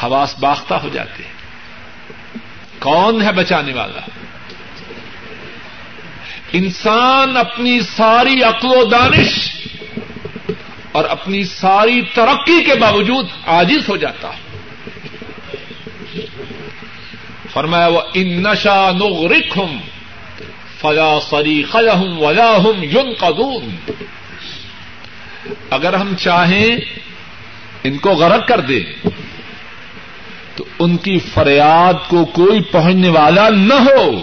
حواس باختہ ہو جاتے۔ کون ہے بچانے والا؟ انسان اپنی ساری عقل و دانش اور اپنی ساری ترقی کے باوجود عاجز ہو جاتا ہے۔ فرمایا، وہ ان نشا نغرق ہوں فلا سری خلحم ولاحم یون قدون اگر ہم چاہیں ان کو غرق کر دیں، تو ان کی فریاد کو کوئی پہنچنے والا نہ ہو۔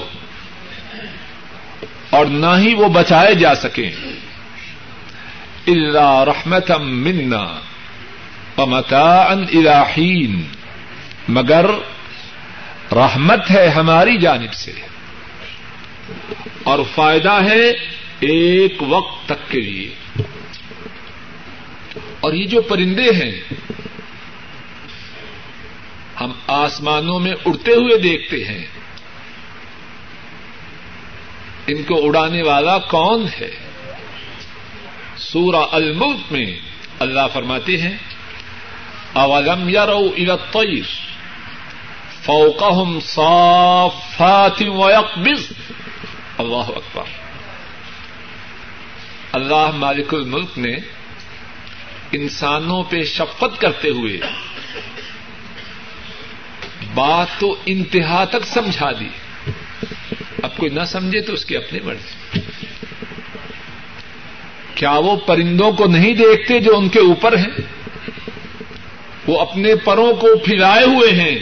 اور نہ ہی وہ بچائے جا سکیں۔ اللہ رحمت منا پمتا ان اراحین مگر رحمت ہے ہماری جانب سے۔ اور فائدہ ہے ایک وقت تک کے لیے۔ اور یہ جو پرندے ہیں، ہم آسمانوں میں اڑتے ہوئے دیکھتے ہیں۔ ان کو اڑانے والا کون ہے؟ سورہ الملک میں اللہ فرماتے ہیں، اولم یارو الطیر فوقہم صافات ویقبض۔ اللہ اکبر۔ اللہ مالک الملک نے انسانوں پہ شفقت کرتے ہوئے بات تو انتہا تک سمجھا دی۔ اب کوئی نہ سمجھے تو اس کی اپنی مرضی کیا وہ پرندوں کو نہیں دیکھتے جو ان کے اوپر ہیں؟ وہ اپنے پروں کو پھیلائے ہوئے ہیں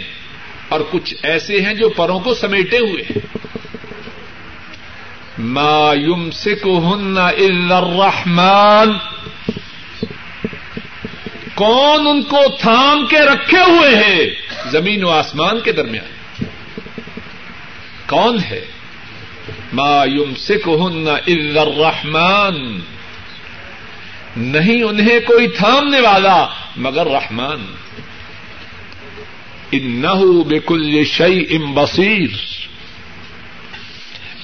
اور کچھ ایسے ہیں جو پروں کو سمیٹے ہوئے ہیں۔ ما یم سکو ہن الرحمان کون ان کو تھام کے رکھے ہوئے ہیں زمین و آسمان کے درمیان؟ کون ہے؟ ما یم سکھ ہن الرحمان نہیں انہیں کوئی تھامنے والا مگر رحمان۔ ان بکل شعی ام بصیر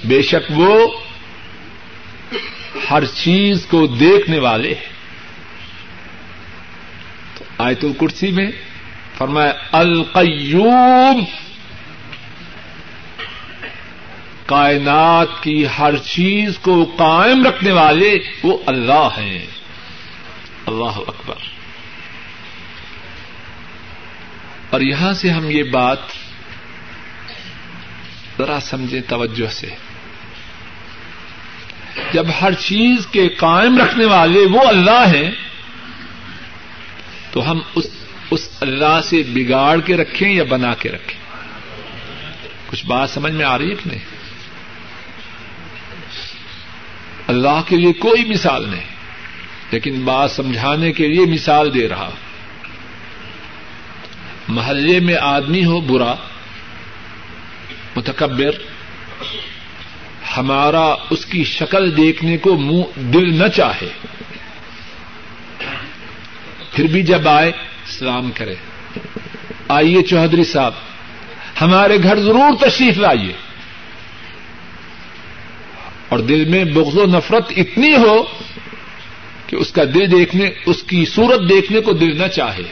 بے شک وہ ہر چیز کو دیکھنے والے ہیں۔ تو آیت الکرسی میں فرمایا، القیوم کائنات کی ہر چیز کو قائم رکھنے والے وہ اللہ ہیں۔ اللہ اکبر۔ اور یہاں سے ہم یہ بات ذرا سمجھیں توجہ سے۔ جب ہر چیز کے قائم رکھنے والے وہ اللہ ہیں، تو ہم اس اس اللہ سے بگاڑ کے رکھیں یا بنا کے رکھیں؟ کچھ بات سمجھ میں آ رہی ہے کہ نہیں؟ اللہ کے لیے کوئی مثال نہیں، لیکن بات سمجھانے کے لیے مثال دے رہا۔ محلے میں آدمی ہو برا، متکبر، ہمارا اس کی شکل دیکھنے کو منہ، دل نہ چاہے۔ پھر بھی جب آئے، سلام کرے۔ آئیے چودھری صاحب، ہمارے گھر ضرور تشریف لائیے۔ اور دل میں بغض و نفرت اتنی ہو کہ اس کا دل دیکھنے، اس کی صورت دیکھنے کو دل نہ چاہے۔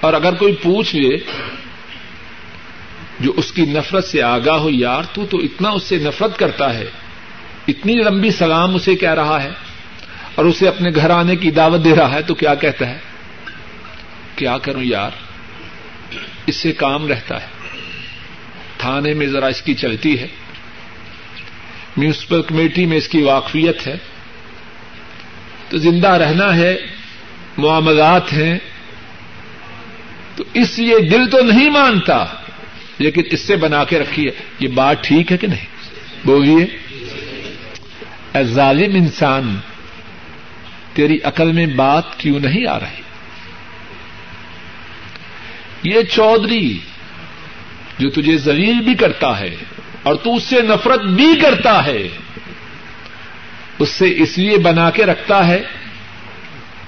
اور اگر کوئی پوچھ لے جو اس کی نفرت سے آگاہ ہو، یار تو تو اتنا اس سے نفرت کرتا ہے، اتنی لمبی سلام اسے کہہ رہا ہے اور اسے اپنے گھر آنے کی دعوت دے رہا ہے، تو کیا کہتا ہے؟ کیا کروں یار؟ اس سے کام رہتا ہے۔ تھانے میں ذرا اس کی چلتی ہے۔ میونسپل کمیٹی میں اس کی واقفیت ہے۔ تو زندہ رہنا ہے، معاملات ہیں۔ تو اس لیے دل تو نہیں مانتا، لیکن اس سے بنا کے رکھیے، یہ بات ٹھیک ہے کہ نہیں؟ بولیے۔ اے ظالم انسان، تیری عقل میں بات کیوں نہیں آ رہی؟ یہ چودھری جو تجھے زلیل بھی کرتا ہے اور تو اس سے نفرت بھی کرتا ہے اس سے اس لیے بنا کے رکھتا ہے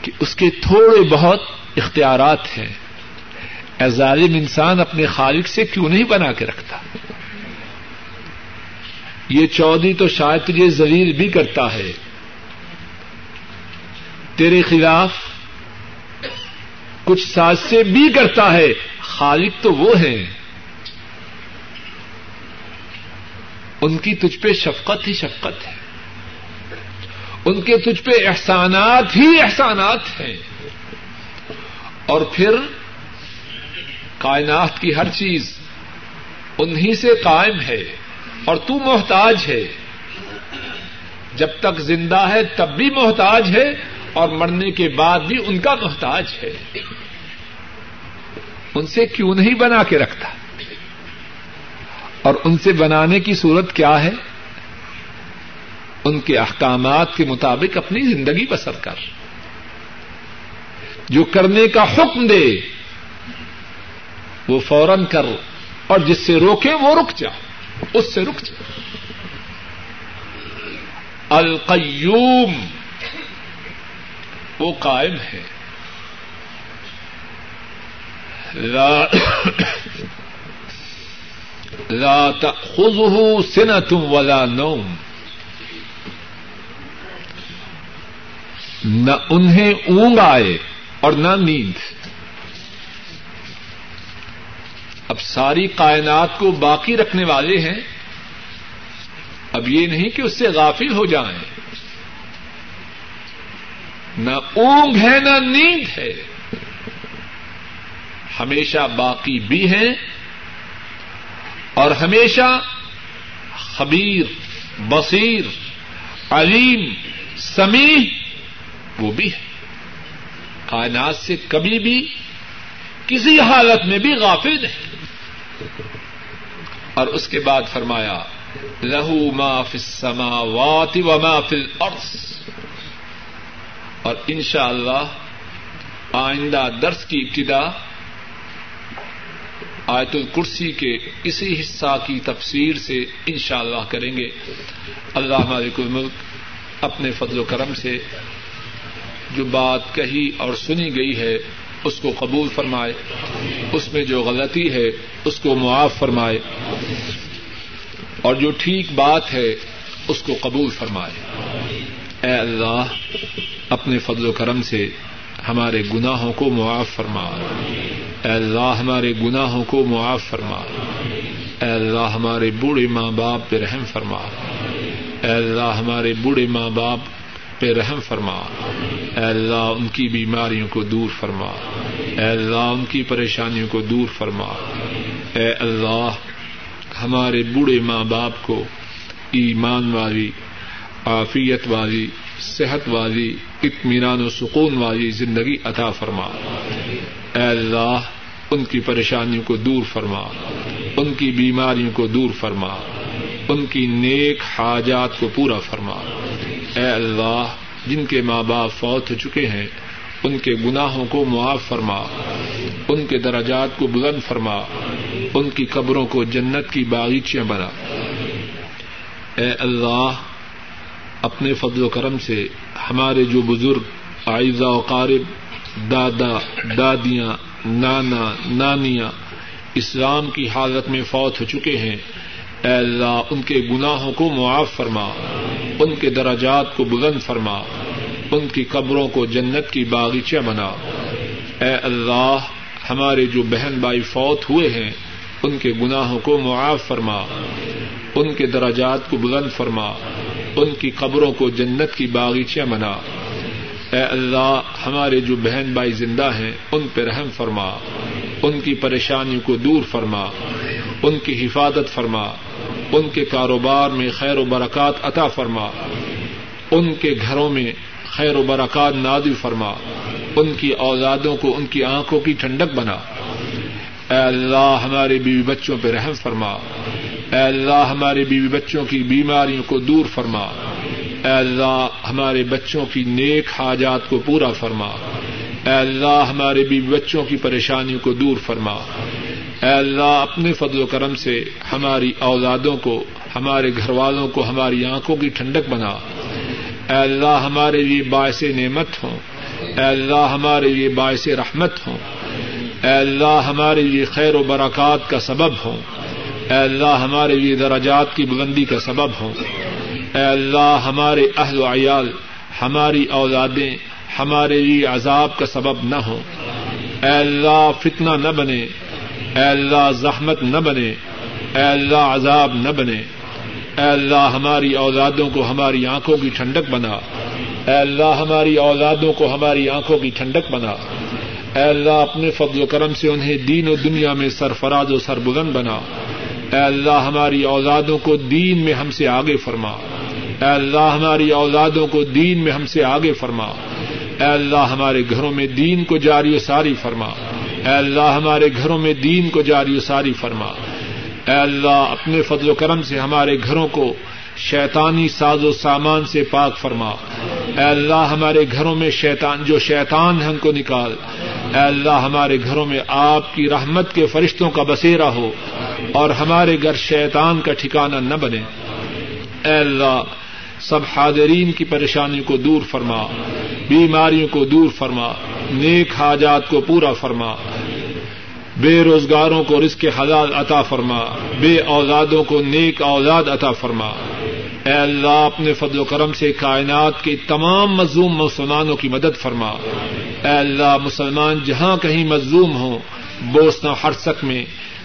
کہ اس کے تھوڑے بہت اختیارات ہیں۔ اے ظالم انسان اپنے خالق سے کیوں نہیں بنا کے رکھتا؟ یہ چودھری تو شاید تجھے زلیل بھی کرتا ہے۔ تیرے خلاف کچھ سازشیں بھی کرتا ہے۔ خالق تو وہ ہیں۔ ان کی تجھ پہ شفقت ہی شفقت ہے۔ ان کے تجھ پہ احسانات ہی احسانات ہیں۔ اور پھر کائنات کی ہر چیز انہیں سے قائم ہے اور تو محتاج ہے۔ جب تک زندہ ہے تب بھی محتاج ہے اور مرنے کے بعد بھی ان کا محتاج ہے۔ ان سے کیوں نہیں بنا کے رکھتا؟ اور ان سے بنانے کی صورت کیا ہے؟ ان کے احکامات کے مطابق اپنی زندگی بسر کر۔ جو کرنے کا حکم دے، وہ فوراً کر۔ اور جس سے روکے، وہ رک جا۔ اس سے رک جا۔ القیوم، وہ قائم ہے۔ لا تأخذه سنة ولا نوم. نہ انہیں اونگ آئے اور نہ نیند. اب ساری کائنات کو باقی رکھنے والے ہیں، اب یہ نہیں کہ اس سے غافل ہو جائیں۔ نہ اونگ ہے، نہ نیند ہے۔ ہمیشہ باقی بھی ہیں اور ہمیشہ خبیر، بصیر، علیم، سمیع، وہ بھی ہے۔ کائنات سے کبھی بھی کسی حالت میں بھی غافل نہیں۔ اور اس کے بعد فرمایا، لہو ما فی السماوات و ما فی الارض۔ اور انشاءاللہ اللہ آئندہ درس کی ابتدا آیت الکرسی کے اسی حصہ کی تفسیر سے انشاءاللہ اللہ کریں گے۔ اللہ مالک الملک اپنے فضل و کرم سے جو بات کہی اور سنی گئی ہے، اس کو قبول فرمائے۔ اس میں جو غلطی ہے، اس کو معاف فرمائے۔ اور جو ٹھیک بات ہے، اس کو قبول فرمائے۔ اے اللہ، اپنے فضل و کرم سے ہمارے گناہوں کو معاف فرما۔ اے اللہ ہمارے گناہوں کو معاف فرما۔ اے اللہ ہمارے بوڑھے ماں باپ پہ رحم فرما۔ اے اللہ ہمارے بوڑھے ماں باپ پہ رحم فرما۔ اے اللہ ان کی بیماریوں کو دور فرما۔ اے اللہ ان کی پریشانیوں کو دور فرما۔ اے اللہ ہمارے بوڑھے ماں باپ کو ایمان والی، عافیت والی، صحت والی، اطمینان و سکون والی زندگی عطا فرما۔ اے اللہ، ان کی پریشانیوں کو دور فرما، ان کی بیماریوں کو دور فرما، ان کی نیک حاجات کو پورا فرما۔ اے اللہ، جن کے ماں باپ فوت ہو چکے ہیں، ان کے گناہوں کو معاف فرما، ان کے درجات کو بلند فرما، ان کی قبروں کو جنت کی باغیچیاں بنا۔ اے اللہ، اپنے فضل و کرم سے ہمارے جو بزرگ آئزہ و قارب دادا، دادیاں، نانا، نانیاں اسلام کی حالت میں فوت ہو چکے ہیں۔ اے اللہ، ان کے گناہوں کو معاف فرما، ان کے دراجات کو بلند فرما، ان کی قبروں کو جنت کی باغیچہ بنا۔ اے اللہ، ہمارے جو بہن بھائی فوت ہوئے ہیں، ان کے گناہوں کو معاف فرما، ان کے دراجات کو بلند فرما، ان کی قبروں کو جنت کی باغیچہ بنا۔ اے اللہ، ہمارے جو بہن بھائی زندہ ہیں، ان پہ رحم فرما۔ ان کی پریشانیوں کو دور فرما۔ ان کی حفاظت فرما۔ ان کے کاروبار میں خیر و برکات عطا فرما۔ ان کے گھروں میں خیر و برکات نادل فرما۔ ان کی اولادوں کو ان کی آنکھوں کی ٹھنڈک بنا۔ اے اللہ، ہمارے بیوی بچوں پہ رحم فرما۔ اے اللہ، ہمارے بیوی بچوں کی بیماریوں کو دور فرما۔ اے اللہ، ہمارے بچوں کی نیک حاجات کو پورا فرما۔ اے اللہ، ہمارے بیوی بچوں کی پریشانیوں کو دور فرما۔ اے اللہ، اپنے فضل و کرم سے ہماری اولادوں کو، ہمارے گھر والوں کو، ہماری آنکھوں کی ٹھنڈک بنا۔ اے اللہ، ہمارے لیے باعث نعمت ہوں۔ اے اللہ، ہمارے لیے باعث رحمت ہوں۔ اے اللہ، ہمارے لیے خیر و برکات کا سبب ہوں۔ اے اللہ، ہمارے لیے دراجات کی بلندی کا سبب ہوں۔ اے اللہ، ہمارے اہل و عیال، ہماری اولادیں، ہمارے لیے عذاب کا سبب نہ ہوں۔ اے اللہ، فتنہ نہ بنے۔ اے اللہ، زحمت نہ بنے۔ اے اللہ، عذاب نہ بنے۔ اے اللہ، ہماری اولادوں کو ہماری آنکھوں کی ٹھنڈک بنا۔ اے اللہ، ہماری اولادوں کو ہماری آنکھوں کی ٹھنڈک بنا۔ اے اللہ، اپنے فضل و کرم سے انہیں دین و دنیا میں سرفراز و سربلند بنا۔ اے اللہ، ہماری اولادوں کو دین میں ہم سے آگے فرما۔ اے اللہ ہماری اولادوں کو دین میں ہم سے آگے فرما۔ اے اللہ ہمارے گھروں میں دین کو جاری و ساری فرما۔ اے اللہ ہمارے گھروں میں دین کو جاری و ساری فرما۔ اے اللہ اپنے فضل و کرم سے ہمارے گھروں کو شیطانی ساز و سامان سے پاک فرما۔ اے اللہ ہمارے گھروں میں شیطان، جو شیطان ہے کو نکال۔ اے اللہ ہمارے گھروں میں آپ کی رحمت کے فرشتوں کا بسیرا ہو اور ہمارے گھر شیطان کا ٹھکانہ نہ بنے۔ اے اللہ سب حاضرین کی پریشانی کو دور فرما، بیماریوں کو دور فرما، نیک حاجات کو پورا فرما۔ بے روزگاروں کو رزق حلال عطا فرما، بے اولادوں کو نیک اولاد عطا فرما۔ اے اللہ، اپنے فضل و کرم سے کائنات کے تمام مظلوم مسلمانوں کی مدد فرما۔ اے اللہ، مسلمان جہاں کہیں مظلوم ہوں بوسنا ہرسک میں،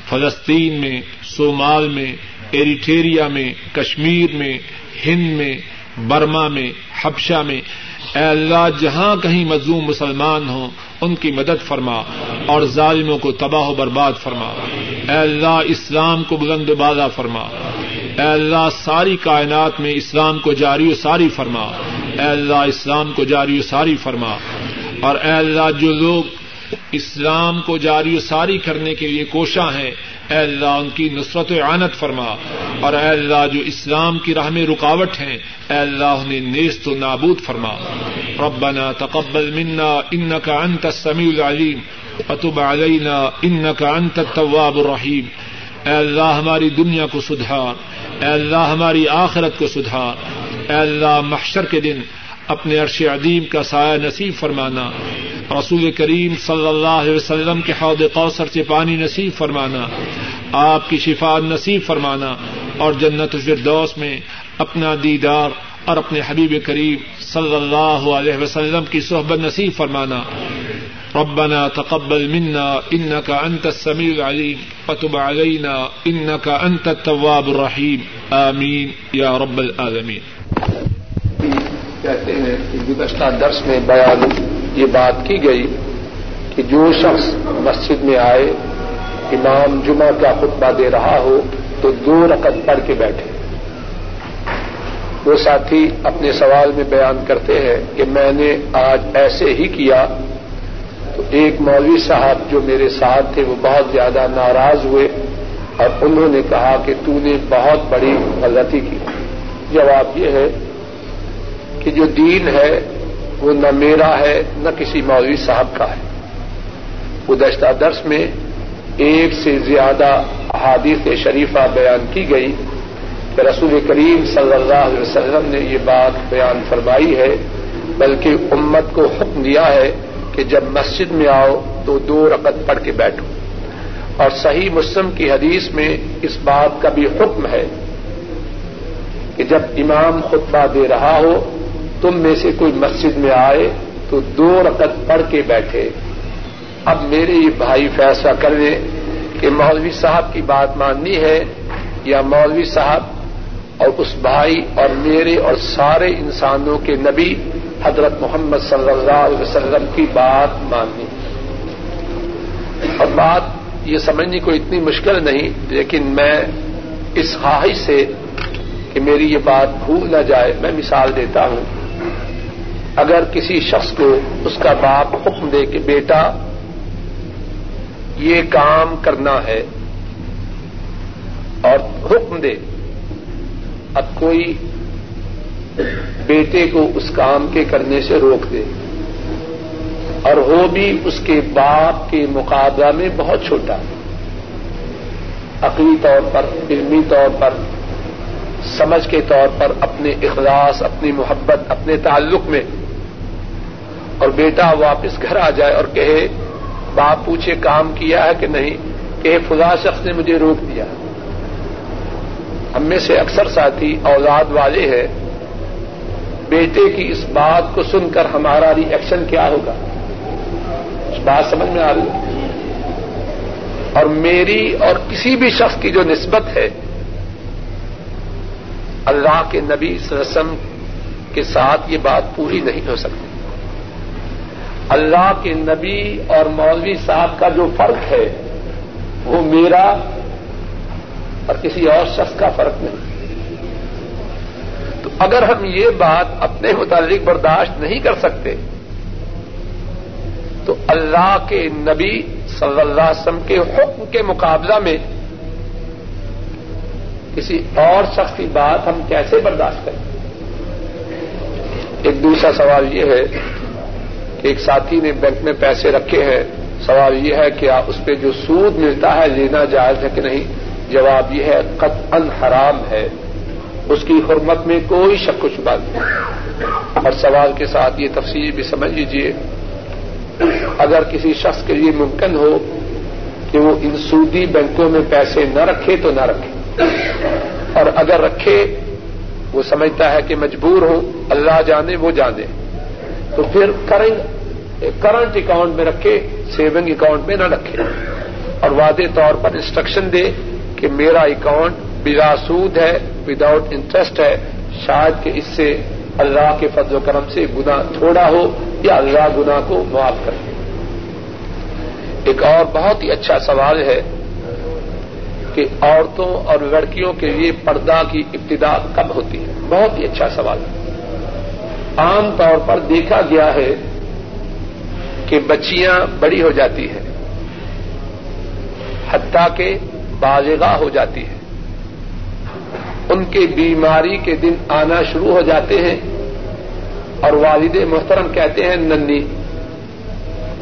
فلسطین میں، صومال میں، ایریٹیریا میں، کشمیر میں ہند میں، برما میں، حبشہ میں، اے اللہ، جہاں کہیں مظلوم مسلمان ہوں، ان کی مدد فرما اور ظالموں کو تباہ و برباد فرما۔ اے اللہ، اسلام کو بلند و بالا فرما۔ اے اللہ، ساری کائنات میں اسلام کو جاری و ساری فرما۔ اے اللہ، اسلام کو جاری و ساری فرما۔ اور اے اللہ، جو لوگ اسلام کو جاری و ساری کرنے کے لیے کوشاں ہیں۔ اے اللہ، ان کی نصرت و عانت فرما۔ اور اے اللہ، جو اسلام کی راہ میں رکاوٹ ہیں، اے اللہ، انہیں نیست و نابود فرما۔ ربنا تقبل منا انك انت السميع العليم وتب علينا انك انت التواب الرحيم اے اللہ، ہماری دنیا کو سدھار اے اللہ، ہماری آخرت کو سدھار اے اللہ، محشر کے دن اپنے عرش عدیم کا سایہ نصیب فرمانا۔ رسول کریم صلی اللہ علیہ وسلم کے حوض کوثر سے پانی نصیب فرمانا۔ آپ کی شفا نصیب فرمانا۔ اور جنت الفردوس میں اپنا دیدار اور اپنے حبیب کریم صلی اللہ علیہ وسلم کی صحبت نصیب فرمانا۔ ربنا تقبل منا انك انت السميع العليم وتب علينا انك انت التواب الرحيم آمين يا رب العالمين کہتے ہیں کہ گزشتہ درس میں بیان یہ بات کی گئی کہ جو شخص مسجد میں آئے، امام جمعہ کا خطبہ دے رہا ہو، تو دو رقط پڑھ کے بیٹھے۔ وہ ساتھی اپنے سوال میں بیان کرتے ہیں کہ میں نے آج ایسے ہی کیا۔ تو ایک مولوی صاحب جو میرے ساتھ تھے، وہ بہت زیادہ ناراض ہوئے اور انہوں نے کہا کہ تو نے بہت بڑی غلطی کی۔ جواب یہ ہے کہ جو دین ہے وہ نہ میرا ہے، نہ کسی مولوی صاحب کا ہے۔ گزشتہ درس میں ایک سے زیادہ احادیث شریفہ بیان کی گئی کہ رسول کریم صلی اللہ علیہ وسلم نے یہ بات بیان فرمائی ہے، بلکہ امت کو حکم دیا ہے کہ جب مسجد میں آؤ تو دو رقط پڑھ کے بیٹھو۔ اور صحیح مسلم کی حدیث میں اس بات کا بھی حکم ہے کہ جب امام خطبہ دے رہا ہو تم میں سے کوئی مسجد میں آئے تو دو رقط پڑھ کے بیٹھے۔ اب میرے یہ بھائی فیصلہ کر لیں کہ مولوی صاحب کی بات ماننی ہے یا مولوی صاحب اور اس بھائی اور میرے اور سارے انسانوں کے نبی حضرت محمد صلی اللہ علیہ وسلم کی بات ماننی۔ اور بات یہ سمجھنی کوئی اتنی مشکل نہیں، لیکن میں اس خواہش سے کہ میری یہ بات بھول نہ جائے، میں مثال دیتا ہوں۔ اگر کسی شخص کو اس کا باپ حکم دے کہ بیٹا، یہ کام کرنا ہے اور حکم دے، اب کوئی بیٹے کو اس کام کے کرنے سے روک دے۔ اور وہ بھی اس کے باپ کے مقابلہ میں بہت چھوٹا۔ عقلی طور پر، علمی طور پر، سمجھ کے طور پر، اپنے اخلاص، اپنی محبت، اپنے تعلق میں اور بیٹا واپس گھر آ جائے اور کہے، باپ پوچھے کام کیا ہے کہ نہیں؟ کہ فضا شخص نے مجھے روک دیا ہم میں سے اکثر ساتھی اولاد والے ہیں۔ بیٹے کی اس بات کو سن کر ہمارا ری ایکشن کیا ہوگا؟ بات سمجھ میں آ رہی اور میری اور کسی بھی شخص کی جو نسبت ہے، اللہ کے نبی وسلم کے ساتھ یہ بات پوری نہیں ہو سکتی۔ اللہ کے نبی اور مولوی صاحب کا جو فرق ہے، وہ میرا اور کسی اور شخص کا فرق نہیں۔ تو اگر ہم یہ بات اپنے متعلق برداشت نہیں کر سکتے، تو اللہ کے نبی صلی اللہ علیہ وسلم کے حکم کے مقابلہ میں کسی اور شخص کی بات ہم کیسے برداشت کریں؟ ایک دوسرا سوال یہ ہے ایک ساتھی نے بینک میں پیسے رکھے ہیں۔ سوال یہ ہے کہ اس پہ جو سود ملتا ہے، لینا جائز ہے کہ نہیں؟ جواب یہ ہے قط ان حرام ہے۔ اس کی حرمت میں کوئی شک و شبہ نہیں۔ اور سوال کے ساتھ یہ تفصیل بھی سمجھ لیجیے اگر کسی شخص کے لیے ممکن ہو کہ وہ ان سودی بینکوں میں پیسے نہ رکھے تو نہ رکھے۔ اور اگر رکھے، وہ سمجھتا ہے کہ مجبور ہو، اللہ جانے وہ جانے۔ تو پھر کرنٹ اکاؤنٹ میں رکھے سیونگ اکاؤنٹ میں نہ رکھے۔ اور واضح طور پر انسٹرکشن دے کہ میرا اکاؤنٹ بلا سود ہے وداؤٹ انٹرسٹ ہے۔ شاید کہ اس سے اللہ کے فضل و کرم سے گنا تھوڑا ہو یا اللہ گنا کو معاف کر دے۔ ایک اور بہت ہی اچھا سوال ہے کہ عورتوں اور لڑکیوں کے لیے پردہ کی ابتدا کب ہوتی ہے؟ بہت ہی اچھا سوال ہے۔ عام طور پر دیکھا گیا ہے کہ بچیاں بڑی ہو جاتی ہیں، حتیٰ کہ بالغاہ ہو جاتی ہے ان کے بیماری کے دن آنا شروع ہو جاتے ہیں اور والد محترم کہتے ہیں، ننی۔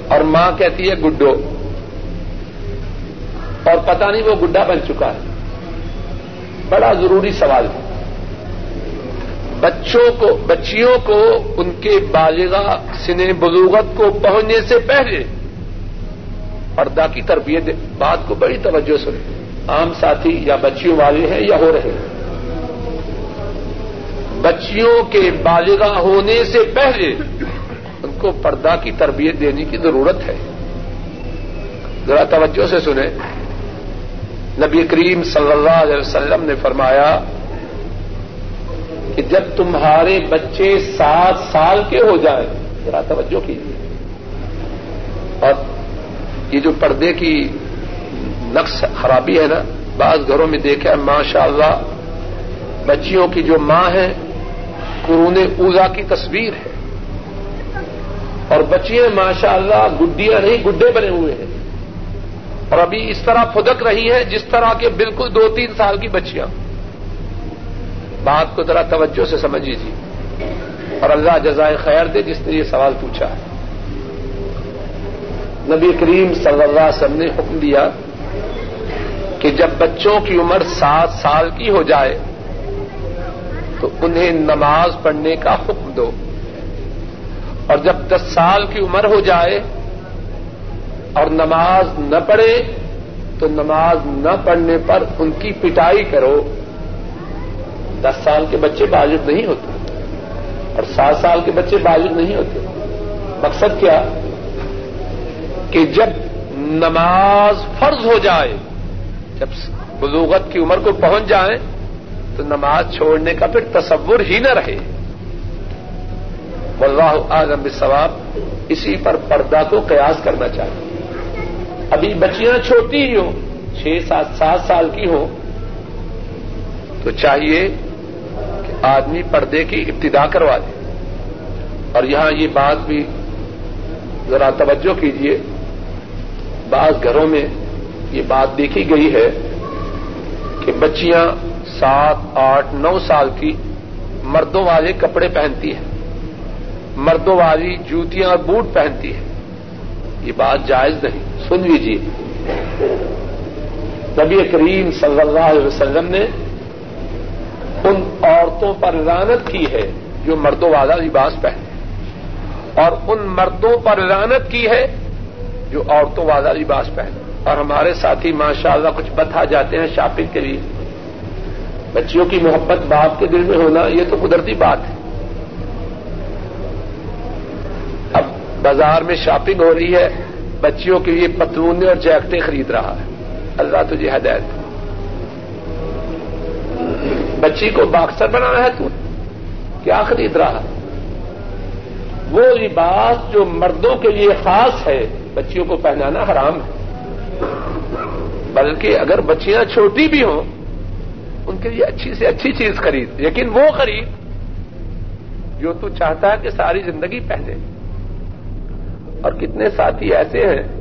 اور ماں کہتی ہے، گڈو۔ اور پتہ نہیں وہ گڈا بن چکا ہے۔ بڑا ضروری سوال ہے۔ بچوں کو، بچیوں کو، ان کے بالغا سن بلوغت کو پہنچنے سے پہلے پردہ کی تربیت بات کو بڑی توجہ سنیں۔ عام ساتھی یا بچیوں والے ہیں یا ہو رہے ہیں۔ بچیوں کے بالغا ہونے سے پہلے ان کو پردہ کی تربیت دینے کی ضرورت ہے۔ ذرا توجہ سے سنیں۔ نبی کریم صلی اللہ علیہ وسلم نے فرمایا کہ جب تمہارے بچے سات سال کے ہو جائیں، ذرا توجہ کیجیے۔ اور یہ جو پردے کی نقص خرابی ہے نا، بعض گھروں میں دیکھا ماشاء اللہ بچیوں کی جو ماں ہے، قرون اوزا کی تصویر ہے۔ اور بچیاں ماشاء اللہ گڈیاں نہیں، گڈے بنے ہوئے ہیں۔ اور ابھی اس طرح پھدک رہی ہیں جس طرح کے بالکل دو تین سال کی بچیاں۔ بات کو ذرا توجہ سے سمجھ لیجیے۔ اور اللہ جزائے خیر دے جس نے یہ سوال پوچھا۔ ہے نبی کریم صلی اللہ علیہ وسلم نے حکم دیا کہ جب بچوں کی عمر سات سال کی ہو جائے تو انہیں نماز پڑھنے کا حکم دو۔ اور جب دس سال کی عمر ہو جائے اور نماز نہ پڑھے تو نماز نہ پڑھنے پر ان کی پٹائی کرو۔ دس سال کے بچے بالغ نہیں ہوتے اور سات سال کے بچے بالغ نہیں ہوتے۔ مقصد کیا؟ کہ جب نماز فرض ہو جائے، جب بلوغت کی عمر کو پہنچ جائیں تو نماز چھوڑنے کا پھر تصور ہی نہ رہے۔ واللہ اعظم ثواب اسی پر پردہ کو قیاس کرنا چاہیے۔ ابھی بچیاں چھوٹی ہی ہوں، چھ سات سات سال کی ہوں، تو چاہیے آدمی پردے کی ابتدا کروا دے۔ اور یہاں یہ بات بھی ذرا توجہ کیجیے بعض گھروں میں یہ بات دیکھی گئی ہے کہ بچیاں سات، آٹھ، نو سال کی مردوں والے کپڑے پہنتی ہیں۔ مردوں والی جوتیاں اور بوٹ پہنتی ہیں۔ یہ بات جائز نہیں۔ سن لیجیے نبی کریم صلی اللہ علیہ وسلم نے ان عورتوں پر رانت کی ہے جو مردوں والا لباس پہنے اور ان مردوں پر رانت کی ہے جو عورتوں والا لباس پہنے اور ہمارے ساتھی ماشاء اللہ کچھ بتا جاتے ہیں شاپنگ کے لیے بچیوں کی محبت باپ کے دل میں ہونا یہ تو قدرتی بات ہے۔ اب بازار میں شاپنگ ہو رہی ہے، بچیوں کے لیے پتلونے اور جیکٹیں خرید رہا ہے۔ اللہ تجھے ہدایت۔ بچی کو باکسر بنانا ہے تو کیا خرید رہا؟ وہ لباس جو مردوں کے لیے خاص ہے، بچیوں کو پہنانا حرام ہے۔ بلکہ اگر بچیاں چھوٹی بھی ہوں، ان کے لیے اچھی سے اچھی چیز خرید۔ لیکن وہ خرید جو تو چاہتا ہے کہ ساری زندگی پہنے۔ اور کتنے ساتھی ایسے ہیں